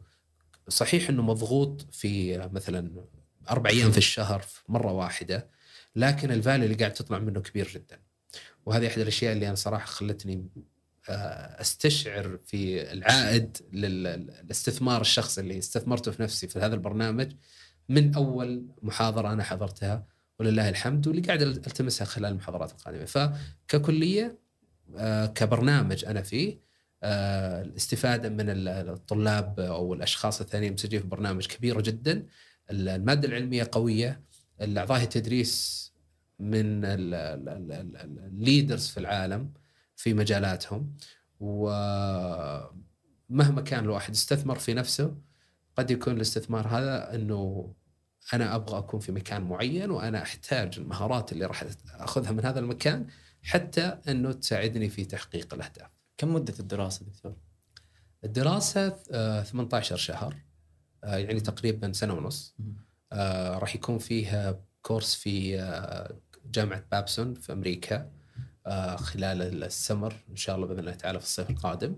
Speaker 2: صحيح إنه مضغوط في مثلا أربع أيام في الشهر مرة واحدة لكن ال value اللي قاعد تطلع منه كبير جدا وهذه أحد الأشياء اللي أنا صراحة خلتني آه، أستشعر في العائد للاستثمار الشخصي اللي استثمرته في نفسي في هذا البرنامج من أول محاضرة أنا حضرتها ولله الحمد واللي قاعد ألتمسها خلال المحاضرات القادمة. فككلية آه، كبرنامج أنا فيه آه، الاستفادة من الطلاب أو الأشخاص الثانيين المسجلين في البرنامج كبيره جدا. المادة العلمية قوية. الاعضاء التدريس من الليدرز في العالم في مجالاتهم. ومهما كان الواحد استثمر في نفسه قد يكون الاستثمار هذا إنه أنا أبغى أكون في مكان معين وأنا أحتاج المهارات اللي راح أخذها من هذا المكان حتى أنه تساعدني في تحقيق الأهداف.
Speaker 1: كم مدة الدراسة دكتور؟
Speaker 2: الدراسة 18 آه، شهر آه، يعني تقريبا سنة ونص. آه، راح يكون فيها كورس في جامعة بابسون في أمريكا خلال السمر إن شاء الله بإذن الله تعالى في الصيف القادم.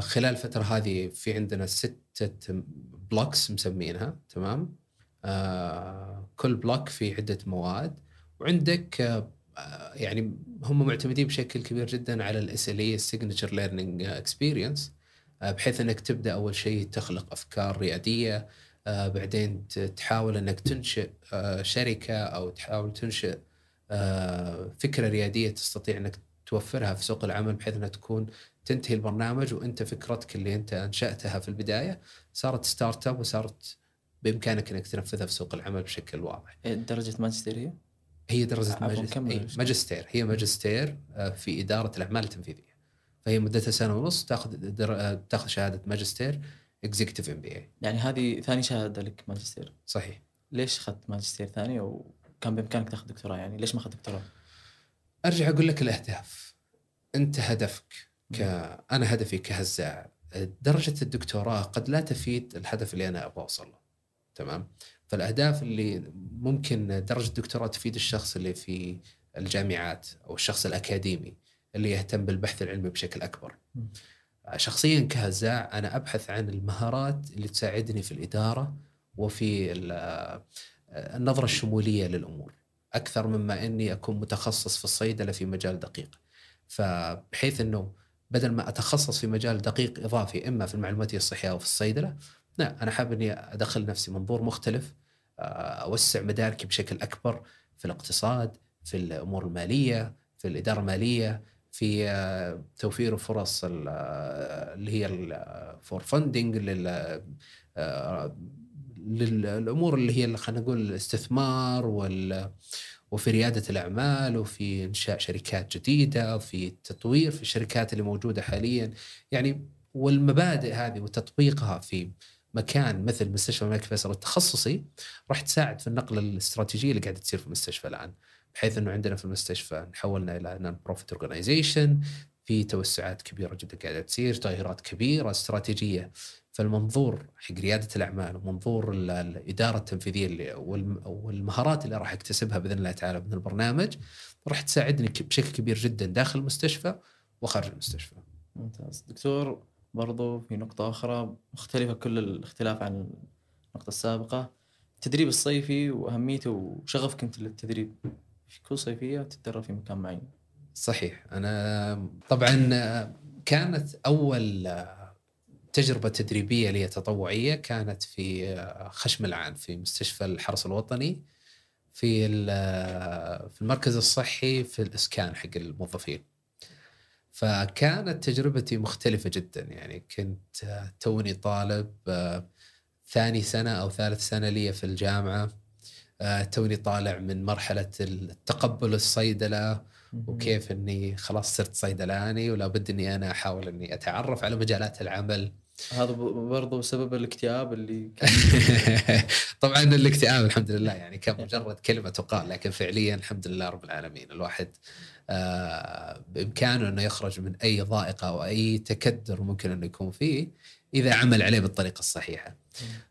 Speaker 2: خلال الفترة هذه في عندنا ستة blocks مسمينها تمام؟ كل block في عدة مواد وعندك يعني هم معتمدين بشكل كبير جدا على ال SLE ال signature learning experience بحيث إنك تبدأ أول شيء تخلق أفكار ريادية آه، بعدين تحاول إنك تنشئ آه، شركة أو تحاول تنشئ آه، فكرة ريادية تستطيع إنك توفرها في سوق العمل بحيث إنها تكون تنتهي البرنامج وانت فكرتك اللي انت انشاتها في البداية صارت startup وصارت بإمكانك إنك تنفذها في سوق العمل بشكل واضح.
Speaker 1: إيه، درجة ماجستيريه؟
Speaker 2: هي درجة ماجستير ماجستير هي ماجستير في إدارة الأعمال التنفيذية. فهي مدتها سنة ونص تاخذ تاخذ شهادة ماجستير executive MBA
Speaker 1: يعني هذه ثاني شهادة لك ماجستير
Speaker 2: صحيح
Speaker 1: ليش أخذت ماجستير ثاني وكان بإمكانك تاخذ دكتوراه يعني ليش ما أخذت دكتوراه؟
Speaker 2: أرجع أقول لك الأهداف أنت هدفك ك أنا هدفي كهزاع. درجة الدكتوراه قد لا تفيد الهدف اللي أنا أبغى أوصل له. تمام؟ فالأهداف اللي ممكن درجة الدكتوراه تفيد الشخص اللي في الجامعات أو الشخص الأكاديمي اللي يهتم بالبحث العلمي بشكل أكبر. شخصيا كهزاع أنا أبحث عن المهارات اللي تساعدني في الإدارة وفي النظرة الشمولية للأمور. أكثر مما إني أكون متخصص في الصيدلة في مجال دقيق. فبحيث إنه بدل ما أتخصص في مجال دقيق إضافي إما في المعلوماتيه الصحية أو في الصيدلة لا أنا حابب إني أدخل نفسي منظور مختلف أوسع مداركي بشكل أكبر في الاقتصاد في الأمور المالية في الإدارة المالية في آه، توفير فرص آه، اللي هي for funding للأمور اللي هي خلينا نقول الاستثمار وال وفي ريادة الأعمال وفي إنشاء شركات جديدة وفي تطوير في الشركات اللي موجودة حاليا يعني والمبادئ هذه وتطبيقها في مكان مثل مستشفى الملك فيصل التخصصي راح تساعد في النقله الاستراتيجية اللي قاعدة تصير في المستشفى الآن. بحيث إنه عندنا في المستشفى تحولنا إلى non-profit organization في توسعات كبيرة جدا قاعدة تصير تغيرات كبيرة استراتيجية فالمنظور حق ريادة الأعمال ومنظور ال- الاداره التنفيذية والمهارات اللي راح اكتسبها بإذن الله تعالى من البرنامج راح تساعدني بشكل كبير جدا داخل المستشفى وخارج المستشفى.
Speaker 1: ممتاز. دكتور برضو في نقطة أخرى مختلفة كل الاختلاف عن النقطة السابقة. التدريب الصيفي وأهميته وشغفك أنت للتدريب في كل صيفية تتدرب في مكان معين؟
Speaker 2: صحيح. أنا طبعا كانت أول تجربة تدريبية لي تطوعيه كانت في خشم العان في مستشفى الحرس الوطني في ال- في المركز الصحي في الإسكان حق الموظفين. فكانت تجربتي مختلفة جدا يعني كنت توني طالب آه، ثاني سنة أو ثالث سنة لي في الجامعة. آه، توني طالع من مرحلة التقبل الصيدلة وكيف إني خلاص صرت صيدلاني ولا بد إني أنا أحاول إني أتعرف على مجالات العمل.
Speaker 1: هذا برضو سبب الاكتئاب اللي
Speaker 2: طبعا الاكتئاب الحمد لله يعني كان مجرد كلمة تقال لكن فعليا الحمد لله رب العالمين. الواحد آه، بإمكانه أنه يخرج من أي ضائقة أو أي تكدر ممكن انه يكون فيه إذا عمل عليه بالطريقة الصحيحة.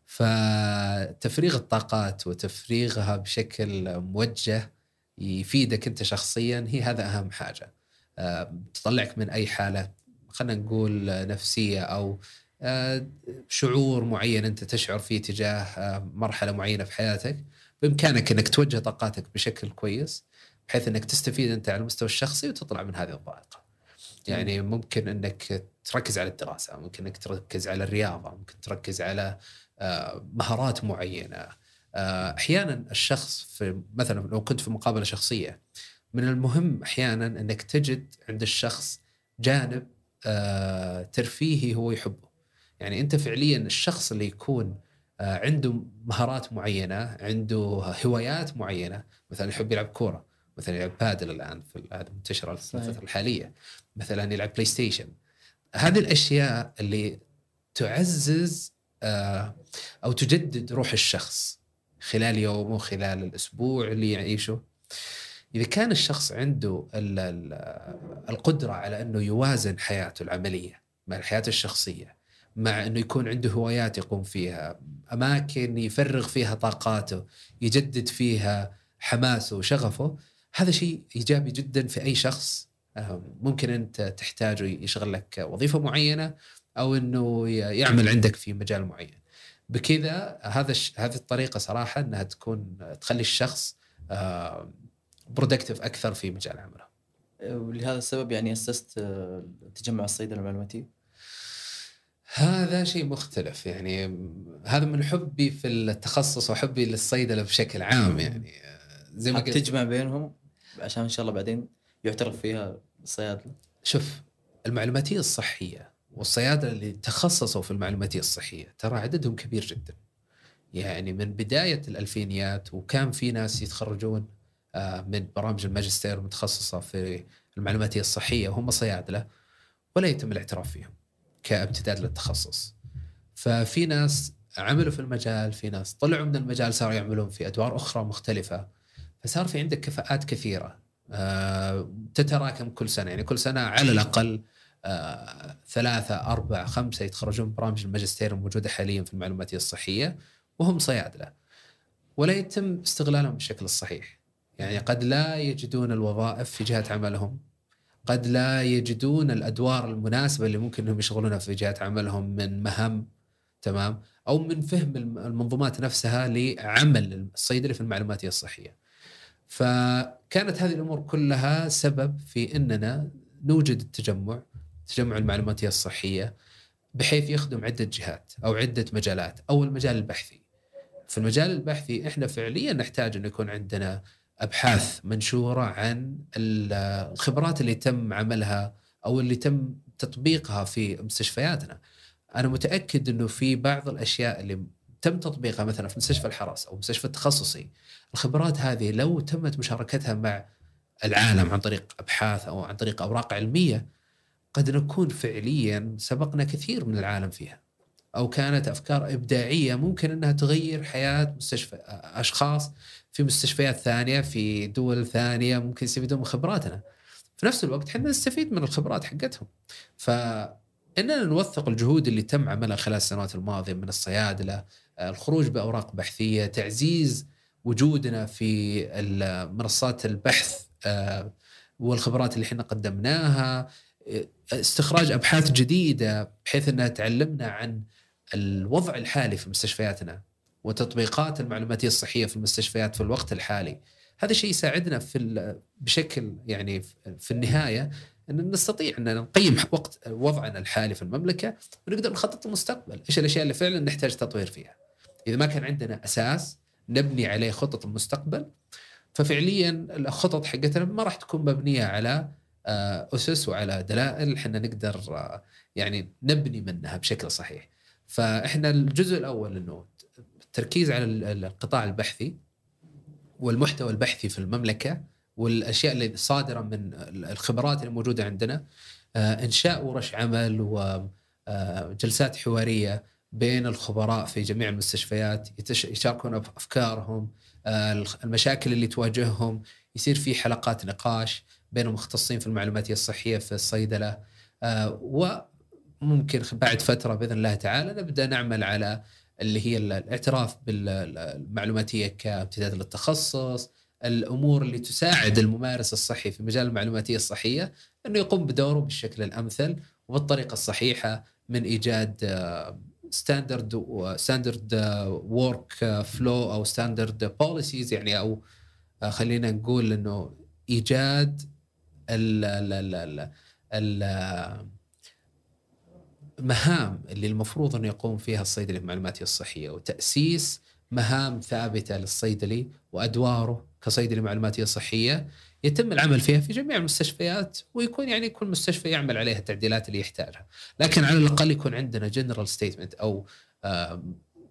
Speaker 2: فتفريغ الطاقات وتفريغها بشكل موجه يفيدك أنت شخصيا هي هذا أهم حاجة. آه، تطلعك من أي حالة خلينا نقول نفسية أو آه، شعور معين أنت تشعر فيه تجاه آه، مرحلة معينة في حياتك بإمكانك أنك توجه طاقاتك بشكل كويس بحيث أنك تستفيد أنت على المستوى الشخصي وتطلع من هذه الضائقة. يعني ممكن أنك تركز على الدراسة، ممكن أنك تركز على الرياضة، ممكن تركز على مهارات معينة. آه، أحيانا الشخص في مثلا لو كنت في مقابلة شخصية من المهم أحيانا أنك تجد عند الشخص جانب آه، ترفيهي هو يحبه. يعني أنت فعليا الشخص اللي يكون آه، عنده مهارات معينة، عنده هوايات معينة، مثلا يحب يلعب كورة، مثلا يلعب بادل الآن في هذا منتشره في. الفترة الحالية، مثلا يلعب بلاي ستيشن. هذه الأشياء اللي تعزز أو تجدد روح الشخص خلال يومه خلال الأسبوع اللي يعيشه. إذا كان الشخص عنده ال- ال- القدرة على إنه يوازن حياته العملية مع الحياة الشخصية مع إنه يكون عنده هوايات يقوم فيها، أماكن يفرغ فيها طاقاته، يجدد فيها حماسه وشغفه، هذا شيء إيجابي جدا في أي شخص ممكن أنت تحتاجه يشغل لك وظيفة معينة أو إنه ي- يعمل عندك في مجال معين. بكذا هذا هذه الطريقة صراحة إنها تكون تخلي الشخص برودكتيف أكثر في مجال عمله.
Speaker 1: ولهذا السبب يعني أسست آه، تجمع الصيدلة المعلوماتي؟
Speaker 2: هذا شيء مختلف يعني هذا من حبي في التخصص وحبي للصيدلة بشكل عام يعني زي ما قلت
Speaker 1: تجمع بينهم؟ عشان إن شاء الله بعدين يعترف فيها الصيادلة.
Speaker 2: شوف المعلوماتية الصحية والصيادله اللي تخصصوا في المعلوماتيه الصحية ترى عددهم كبير جدا. يعني من بداية الألفينيات وكان في ناس يتخرجون آه، من برامج الماجستير المتخصصة في المعلوماتيه الصحية وهم صيادلة ولا يتم الاعتراف فيهم كامتداد للتخصص. ففي ناس عملوا في المجال، في ناس طلعوا من المجال صاروا يعملون في أدوار أخرى مختلفة. فصار في عندك كفاءات كثيرة آه، تتراكم كل سنة يعني كل سنة على الأقل ثلاثة أربعة خمسة يتخرجون برامج الماجستير الموجودة حاليا في المعلوماتية الصحية وهم صيادلة ولا يتم استغلالهم بالشكل الصحيح. يعني قد لا يجدون الوظائف في جهة عملهم. قد لا يجدون الأدوار المناسبة اللي ممكن أنهم يشغلونها في جهة عملهم من مهام تمام أو من فهم الم- المنظومات نفسها لعمل الصيدلي في المعلوماتية الصحية. فكانت هذه الأمور كلها سبب في إننا نوجد التجمع تجمع المعلوماتيه الصحية بحيث يخدم عدة جهات أو عدة مجالات أو المجال البحثي. في المجال البحثي إحنا فعليا نحتاج انه يكون عندنا أبحاث منشورة عن ال- الخبرات اللي تم عملها أو اللي تم تطبيقها في مستشفياتنا. أنا متأكد إنه في بعض الأشياء اللي تم تطبيقها مثلا في مستشفى الحرس أو مستشفى التخصصي الخبرات هذه لو تمت مشاركتها مع العالم عن طريق أبحاث أو عن طريق أوراق علمية قد نكون فعليا سبقنا كثير من العالم فيها. أو كانت أفكار إبداعية ممكن أنها تغير حياة مستشفى أشخاص في مستشفيات ثانية في دول ثانية ممكن يستفيدون من خبراتنا. في نفس الوقت إحنا نستفيد من الخبرات حقتهم. فإننا نوثق الجهود اللي تم عملها خلال السنوات الماضية من الصيادلة، الخروج بأوراق بحثية، تعزيز وجودنا في منصات البحث آه، والخبرات اللي إحنا قدمناها استخراج أبحاث جديدة بحيث أنها تعلمنا عن الوضع الحالي في مستشفياتنا وتطبيقات المعلوماتيه الصحية في المستشفيات في الوقت الحالي هذا الشيء يساعدنا في بشكل يعني في النهاية أن نستطيع أن نقيم وقت وضعنا الحالي في المملكة ونقدر نخطط للمستقبل، إيش الأشياء اللي فعلا نحتاج تطوير فيها. إذا ما كان عندنا أساس نبني عليه خطط المستقبل ففعليا الخطط حقتنا ما راح تكون مبنية على أسس وعلى دلائل إحنا نقدر آه، يعني نبني منها بشكل صحيح. فإحنا الجزء الأول إنه التركيز على القطاع البحثي والمحتوى البحثي في المملكة والأشياء اللي صادرة من الخبرات اللي موجودة عندنا آه، إنشاء ورش عمل وجلسات حوارية بين الخبراء في جميع المستشفيات يشاركون أفكارهم المشاكل اللي تواجههم يصير في حلقات نقاش بين المختصين في المعلوماتيه الصحية في الصيدلة. آه، وممكن بعد فترة بإذن الله تعالى نبدأ نعمل على اللي هي الاعتراف بالمعلوماتيه كامتداد للتخصص. الأمور اللي تساعد الممارس الصحي في مجال المعلوماتيه الصحية إنه يقوم بدوره بالشكل الأمثل وبالطريقة الصحيحة من إيجاد standard standard workflow أو standard policies يعني أو آه، خلينا نقول إنه إيجاد ال ال ال ال المهام اللي المفروض انه يقوم فيها الصيدلي في المعلوماتيه الصحية وتأسيس مهام ثابتة للصيدلي وأدواره كصيدلي معلوماتية صحية يتم العمل فيها في جميع المستشفيات ويكون يعني كل مستشفى يعمل عليها التعديلات اللي يحتاجها، لكن على الأقل يكون عندنا general statement أو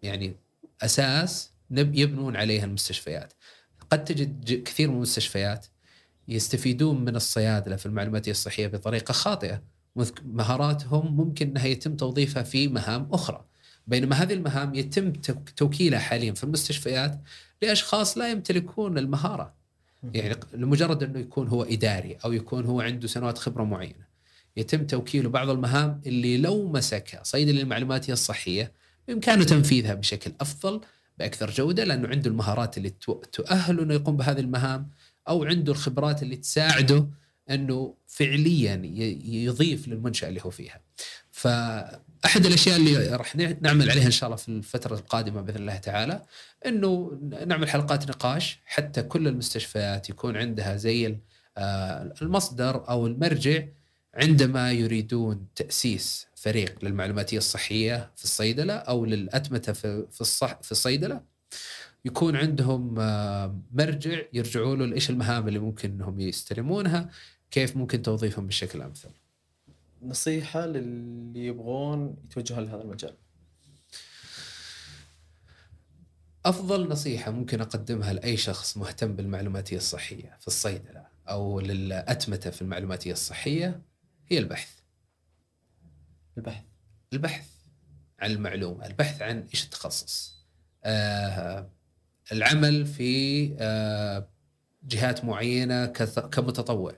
Speaker 2: يعني أساس يبنون عليها المستشفيات. قد تجد كثير من المستشفيات يستفيدون من الصيادلة في المعلوماتيه الصحية بطريقة خاطئة. مهاراتهم ممكن أنها يتم توظيفها في مهام أخرى. بينما هذه المهام يتم توكيلها حاليا في المستشفيات لأشخاص لا يمتلكون المهارة. يعني لمجرد أنه يكون هو إداري أو يكون هو عنده سنوات خبرة معينة. يتم توكيله بعض المهام اللي لو مسكها صيدلي المعلوماتيه الصحية بإمكانه تنفيذها بشكل أفضل بأكثر جودة لأنه عنده المهارات اللي تؤهله إنه يقوم بهذه المهام أو عنده الخبرات اللي تساعده إنه فعليا يضيف للمنشأة اللي هو فيها. فأحد الأشياء اللي راح نعمل عليها إن شاء الله في الفترة القادمة بإذن الله تعالى إنه نعمل حلقات نقاش حتى كل المستشفيات يكون عندها زي آه، المصدر أو المرجع عندما يريدون تأسيس فريق للمعلوماتية الصحية في الصيدلة أو للأتمتة في الصح في الصيدلة يكون عندهم آه، مرجع يرجعوا له إيش المهام اللي ممكن إنهم يستلمونها كيف ممكن توظيفهم بشكل أمثل.
Speaker 1: نصيحة للي يبغون يتوجهون لهذا المجال.
Speaker 2: أفضل نصيحة ممكن أقدمها لأي شخص مهتم بالمعلوماتية الصحية في الصيدلة أو للأتمتة في المعلوماتية الصحية هي البحث.
Speaker 1: البحث.
Speaker 2: البحث عن المعلومة البحث عن إيش التخصص آه العمل في آه جهات معينة كمتطوع.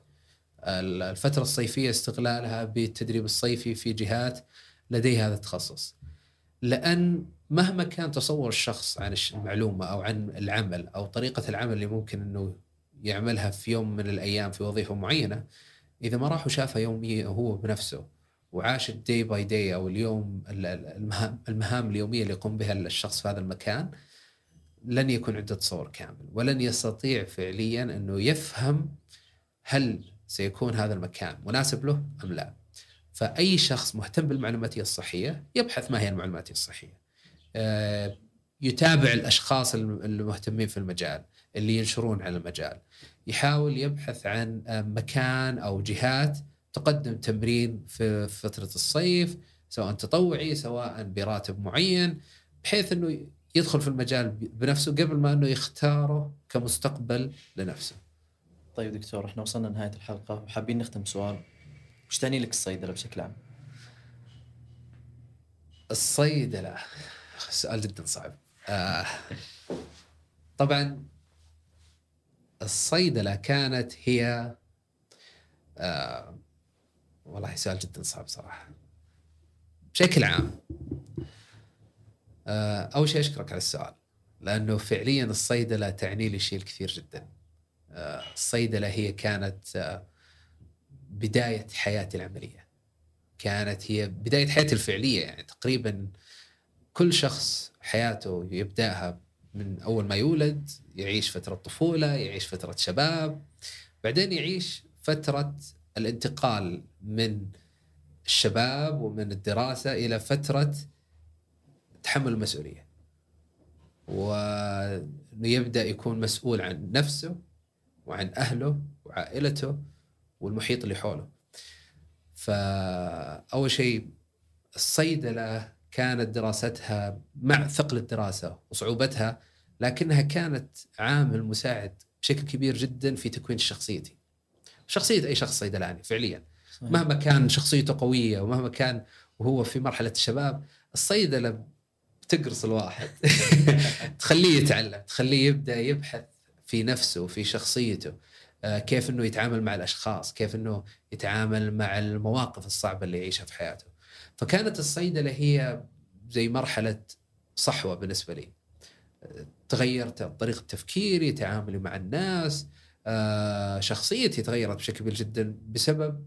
Speaker 2: الفترة الصيفية استغلالها بالتدريب الصيفي في جهات لديها هذا التخصص. لأن مهما كان تصور الشخص عن المعلومة أو عن العمل أو طريقة العمل اللي ممكن إنه يعملها في يوم من الأيام في وظيفة معينة إذا ما راح وشافها يوميا هو بنفسه وعاش ال day by day أو اليوم المهام, المهام اليومية اللي يقوم بها الشخص في هذا المكان لن يكون عنده تصور كامل ولن يستطيع فعليا أنه يفهم هل سيكون هذا المكان مناسب له أم لا. فأي شخص مهتم بالمعلوماتيه الصحية يبحث ما هي المعلوماتيه الصحية. آه، يتابع الأشخاص المهتمين في المجال اللي ينشرون على المجال. يحاول يبحث عن آه، مكان أو جهات تقدم تمرين في فترة الصيف سواء تطوعي سواء براتب معين بحيث أنه يدخل في المجال بنفسه قبل ما إنه يختاره كمستقبل لنفسه.
Speaker 1: طيب دكتور إحنا وصلنا لنهاية الحلقة وحابين نختم سؤال وش تعني لك الصيدلة بشكل عام؟
Speaker 2: الصيدلة سؤال جدا صعب آه طبعا الصيدلة كانت هي آه والله سؤال جدا صعب صراحة بشكل عام أول شيء أشكرك على السؤال لأنه فعليا الصيدلة تعني لي شيء الكثير جدا. آه الصيدلة هي كانت آه بداية حياتي العملية. كانت هي بداية حياتي الفعلية يعني تقريبا كل شخص حياته يبدأها من أول ما يولد يعيش فترة طفولة يعيش فترة شباب بعدين يعيش فترة الانتقال من الشباب ومن الدراسة إلى فترة تحمل المسؤولية. ويبدأ يكون مسؤول عن نفسه وعن أهله وعائلته والمحيط اللي حوله. فأول شيء الصيدلة كانت دراستها مع ثقل الدراسة وصعوبتها لكنها كانت عامل مساعد بشكل كبير جدا في تكوين شخصيتي. شخصية أي شخص صيدلاني فعليا. مهما كان شخصيته قوية ومهما كان وهو في مرحلة الشباب الصيدلة بتقرص الواحد. تخليه يتعلم تخليه يبدأ يبحث في نفسه وفي شخصيته آه، كيف إنه يتعامل مع الأشخاص كيف إنه يتعامل مع المواقف الصعبة اللي يعيشها في حياته. فكانت الصيدلة هي زي مرحلة صحوة بالنسبة لي. تغيرت طريقة تفكيري تعاملي مع الناس آه، شخصيتي تغيرت بشكل كبير جدا بسبب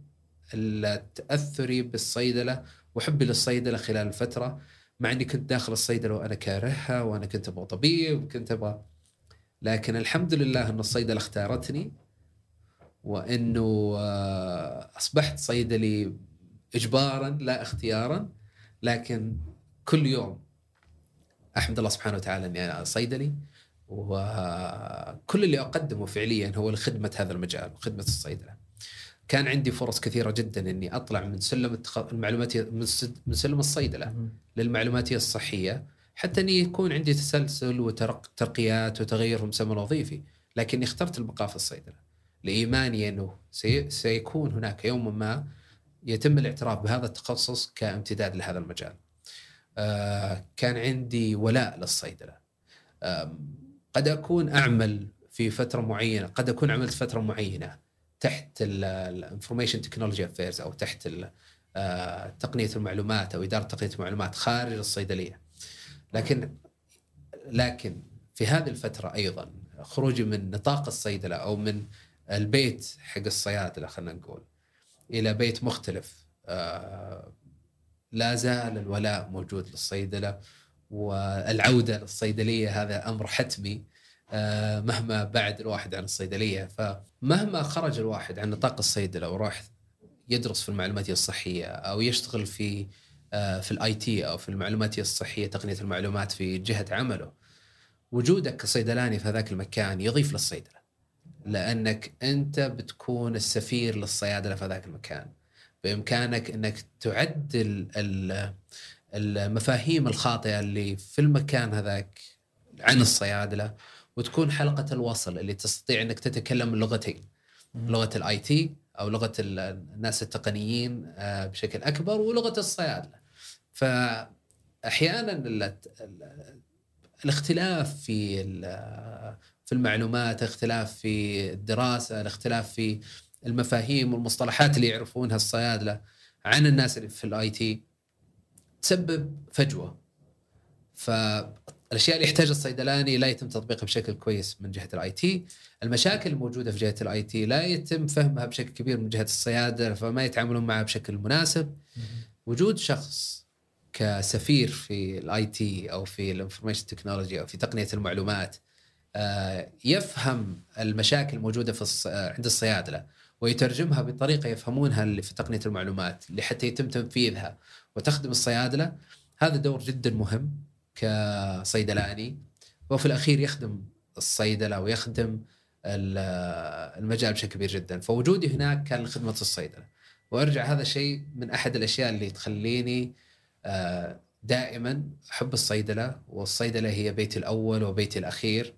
Speaker 2: تأثري بالصيدلة وحبي للصيدلة خلال الفترة مع إني كنت داخل الصيدلة وأنا كارهها وأنا كنت أبغى طبيب وكنت أبغى لكن الحمد لله إن الصيدلة اختارتني وإنه آه، أصبحت صيدلي اجبارا لا اختيارا لكن كل يوم أحمد الله سبحانه وتعالى إني أنا صيدلي وكل اللي أقدمه فعليا هو لخدمة هذا المجال وخدمه الصيدلة. كان عندي فرص كثيرة جدا إني أطلع من سلم المعلوماتيه من سلم الصيدلة للمعلوماتيه الصحية حتى إني يكون عندي تسلسل وترقيات وتغير في المسمى الوظيفي، لكني اخترت البقاء في الصيدلة لإيماني إنه سيكون هناك يوم ما يتم الاعتراف بهذا التخصص كامتداد لهذا المجال. آه، كان عندي ولاء للصيدلة. قد أكون أعمل في فترة معينة، قد أكون عملت فترة معينة تحت ال information technology affairs أو تحت آه، تقنية المعلومات أو إدارة تقنية المعلومات خارج الصيدلية. لكن لكن في هذه الفترة أيضا خروجي من نطاق الصيدلة أو من البيت حق الصيادلة خلينا نقول إلى بيت مختلف آه، لا زال الولاء موجود للصيدلة والعودة للصيدلية هذا أمر حتمي مهما بعد الواحد عن الصيدلية. فمهما خرج الواحد عن نطاق الصيدلة وراح يدرس في المعلوماتيه الصحية أو يشتغل في آه، في الآي تي أو في المعلوماتيه الصحية تقنية المعلومات في جهة عمله وجودك كصيدلاني في هذاك المكان يضيف للصيدلة لأنك أنت بتكون السفير للصيادلة في ذاك المكان. بإمكانك أنك تعدل المفاهيم الخاطئة اللي في المكان هذاك عن الصيادلة وتكون حلقة الوصل اللي تستطيع إنك تتكلم اللغتين لغة ال IT أو لغة الناس التقنيين آه، بشكل أكبر ولغة الصيادلة. فاحيانا الاختلاف في في المعلومات اختلاف في الدراسة الاختلاف في المفاهيم والمصطلحات اللي يعرفونها الصيادلة عن الناس اللي في ال IT تسبب فجوة. فالاشياء اللي يحتاجها الصيدلاني لا يتم تطبيقها بشكل كويس من جهة ال IT. المشاكل الموجودة في جهة ال IT لا يتم فهمها بشكل كبير من جهة الصيادلة فما يتعاملون معها بشكل مناسب. وجود شخص كسفير في ال IT أو في ال information technology أو في تقنية المعلومات آه، يفهم المشاكل الموجودة في عند الصيادلة ويترجمها بطريقة يفهمونها اللي في تقنية المعلومات لحتى يتم تنفيذها وتخدم الصيادلة. هذا دور جدا مهم. كصيدلاني وفي الأخير يخدم الصيدلة ويخدم المجال بشكل كبير جدا. فوجودي هناك كان لخدمة الصيدلة. وأرجع هذا الشيء من أحد الأشياء اللي تخليني آه، دائما أحب الصيدلة والصيدلة هي بيتي الأول وبيتي الأخير.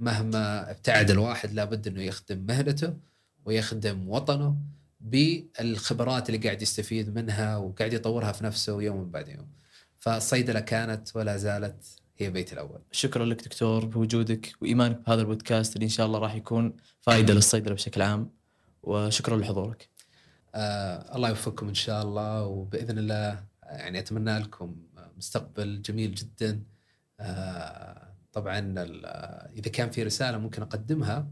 Speaker 2: مهما ابتعد الواحد لابد إنه يخدم مهنته ويخدم وطنه بالخبرات اللي قاعد يستفيد منها وقاعد يطورها في نفسه يوم بعد يوم. فالصيدلة كانت ولا زالت هي بيتي الأول
Speaker 1: شكرا لك دكتور بوجودك وايمانك بهذا البودكاست اللي إن شاء الله راح يكون فائدة للصيدلة بشكل عام وشكرا لحضورك.
Speaker 2: آه الله يوفقكم إن شاء الله وبإذن الله يعني أتمنى لكم مستقبل جميل جدا. آه طبعا إذا كان في رسالة ممكن أقدمها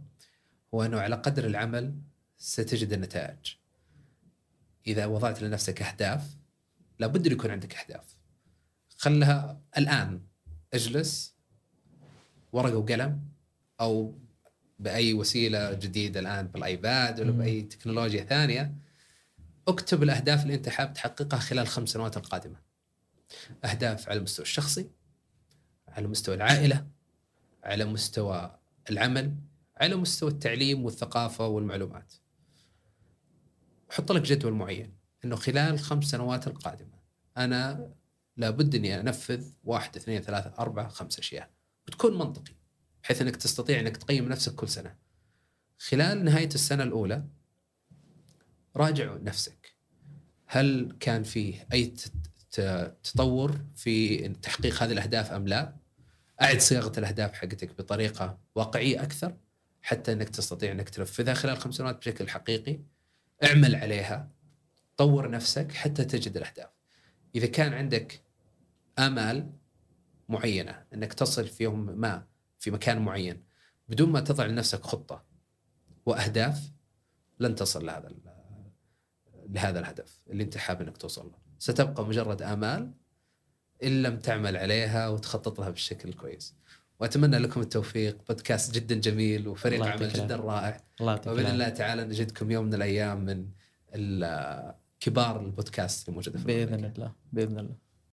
Speaker 2: هو أنه على قدر العمل ستجد النتائج. إذا وضعت لنفسك أهداف لابد أن يكون عندك أهداف. خلها الآن أجلس ورقة وقلم أو بأي وسيلة جديدة الآن بالآيباد ولا بأي تكنولوجيا ثانية أكتب الأهداف اللي أنت حاب تحققها خلال الخمس سنوات القادمة. أهداف على المستوى الشخصي على مستوى العائلة على مستوى العمل على مستوى التعليم والثقافة والمعلومات. حط لك جدول معين إنه خلال الخمس سنوات القادمة أنا لابد إني أنفذ واحد اثنين ثلاثة أربعة خمس أشياء وتكون منطقي بحيث إنك تستطيع إنك تقيم نفسك كل سنة. خلال نهاية السنة الأولى راجع نفسك هل كان فيه أي تطور في تحقيق هذه الأهداف أم لا؟ أعد صياغة الأهداف حقتك بطريقة واقعية أكثر حتى إنك تستطيع إنك تنفذها خلال خمس سنوات بشكل حقيقي. اعمل عليها طور نفسك حتى تجد الأهداف. إذا كان عندك آمال معينة إنك تصل في يوم ما في مكان معين بدون ما تضع لنفسك خطة وأهداف لن تصل لهذا لهذا الهدف اللي أنت حابب إنك توصل له. ستبقى مجرد آمال إن لم تعمل عليها وتخطط لها بالشكل الكويس وأتمنى لكم التوفيق. بودكاست جدا جميل وفريق عمل جدا رائع.
Speaker 1: الله
Speaker 2: وبإذن الله تعالى نجدكم يوم من الأيام من كبار البودكاست الموجودة في
Speaker 1: بإذن الله. بإذن الله.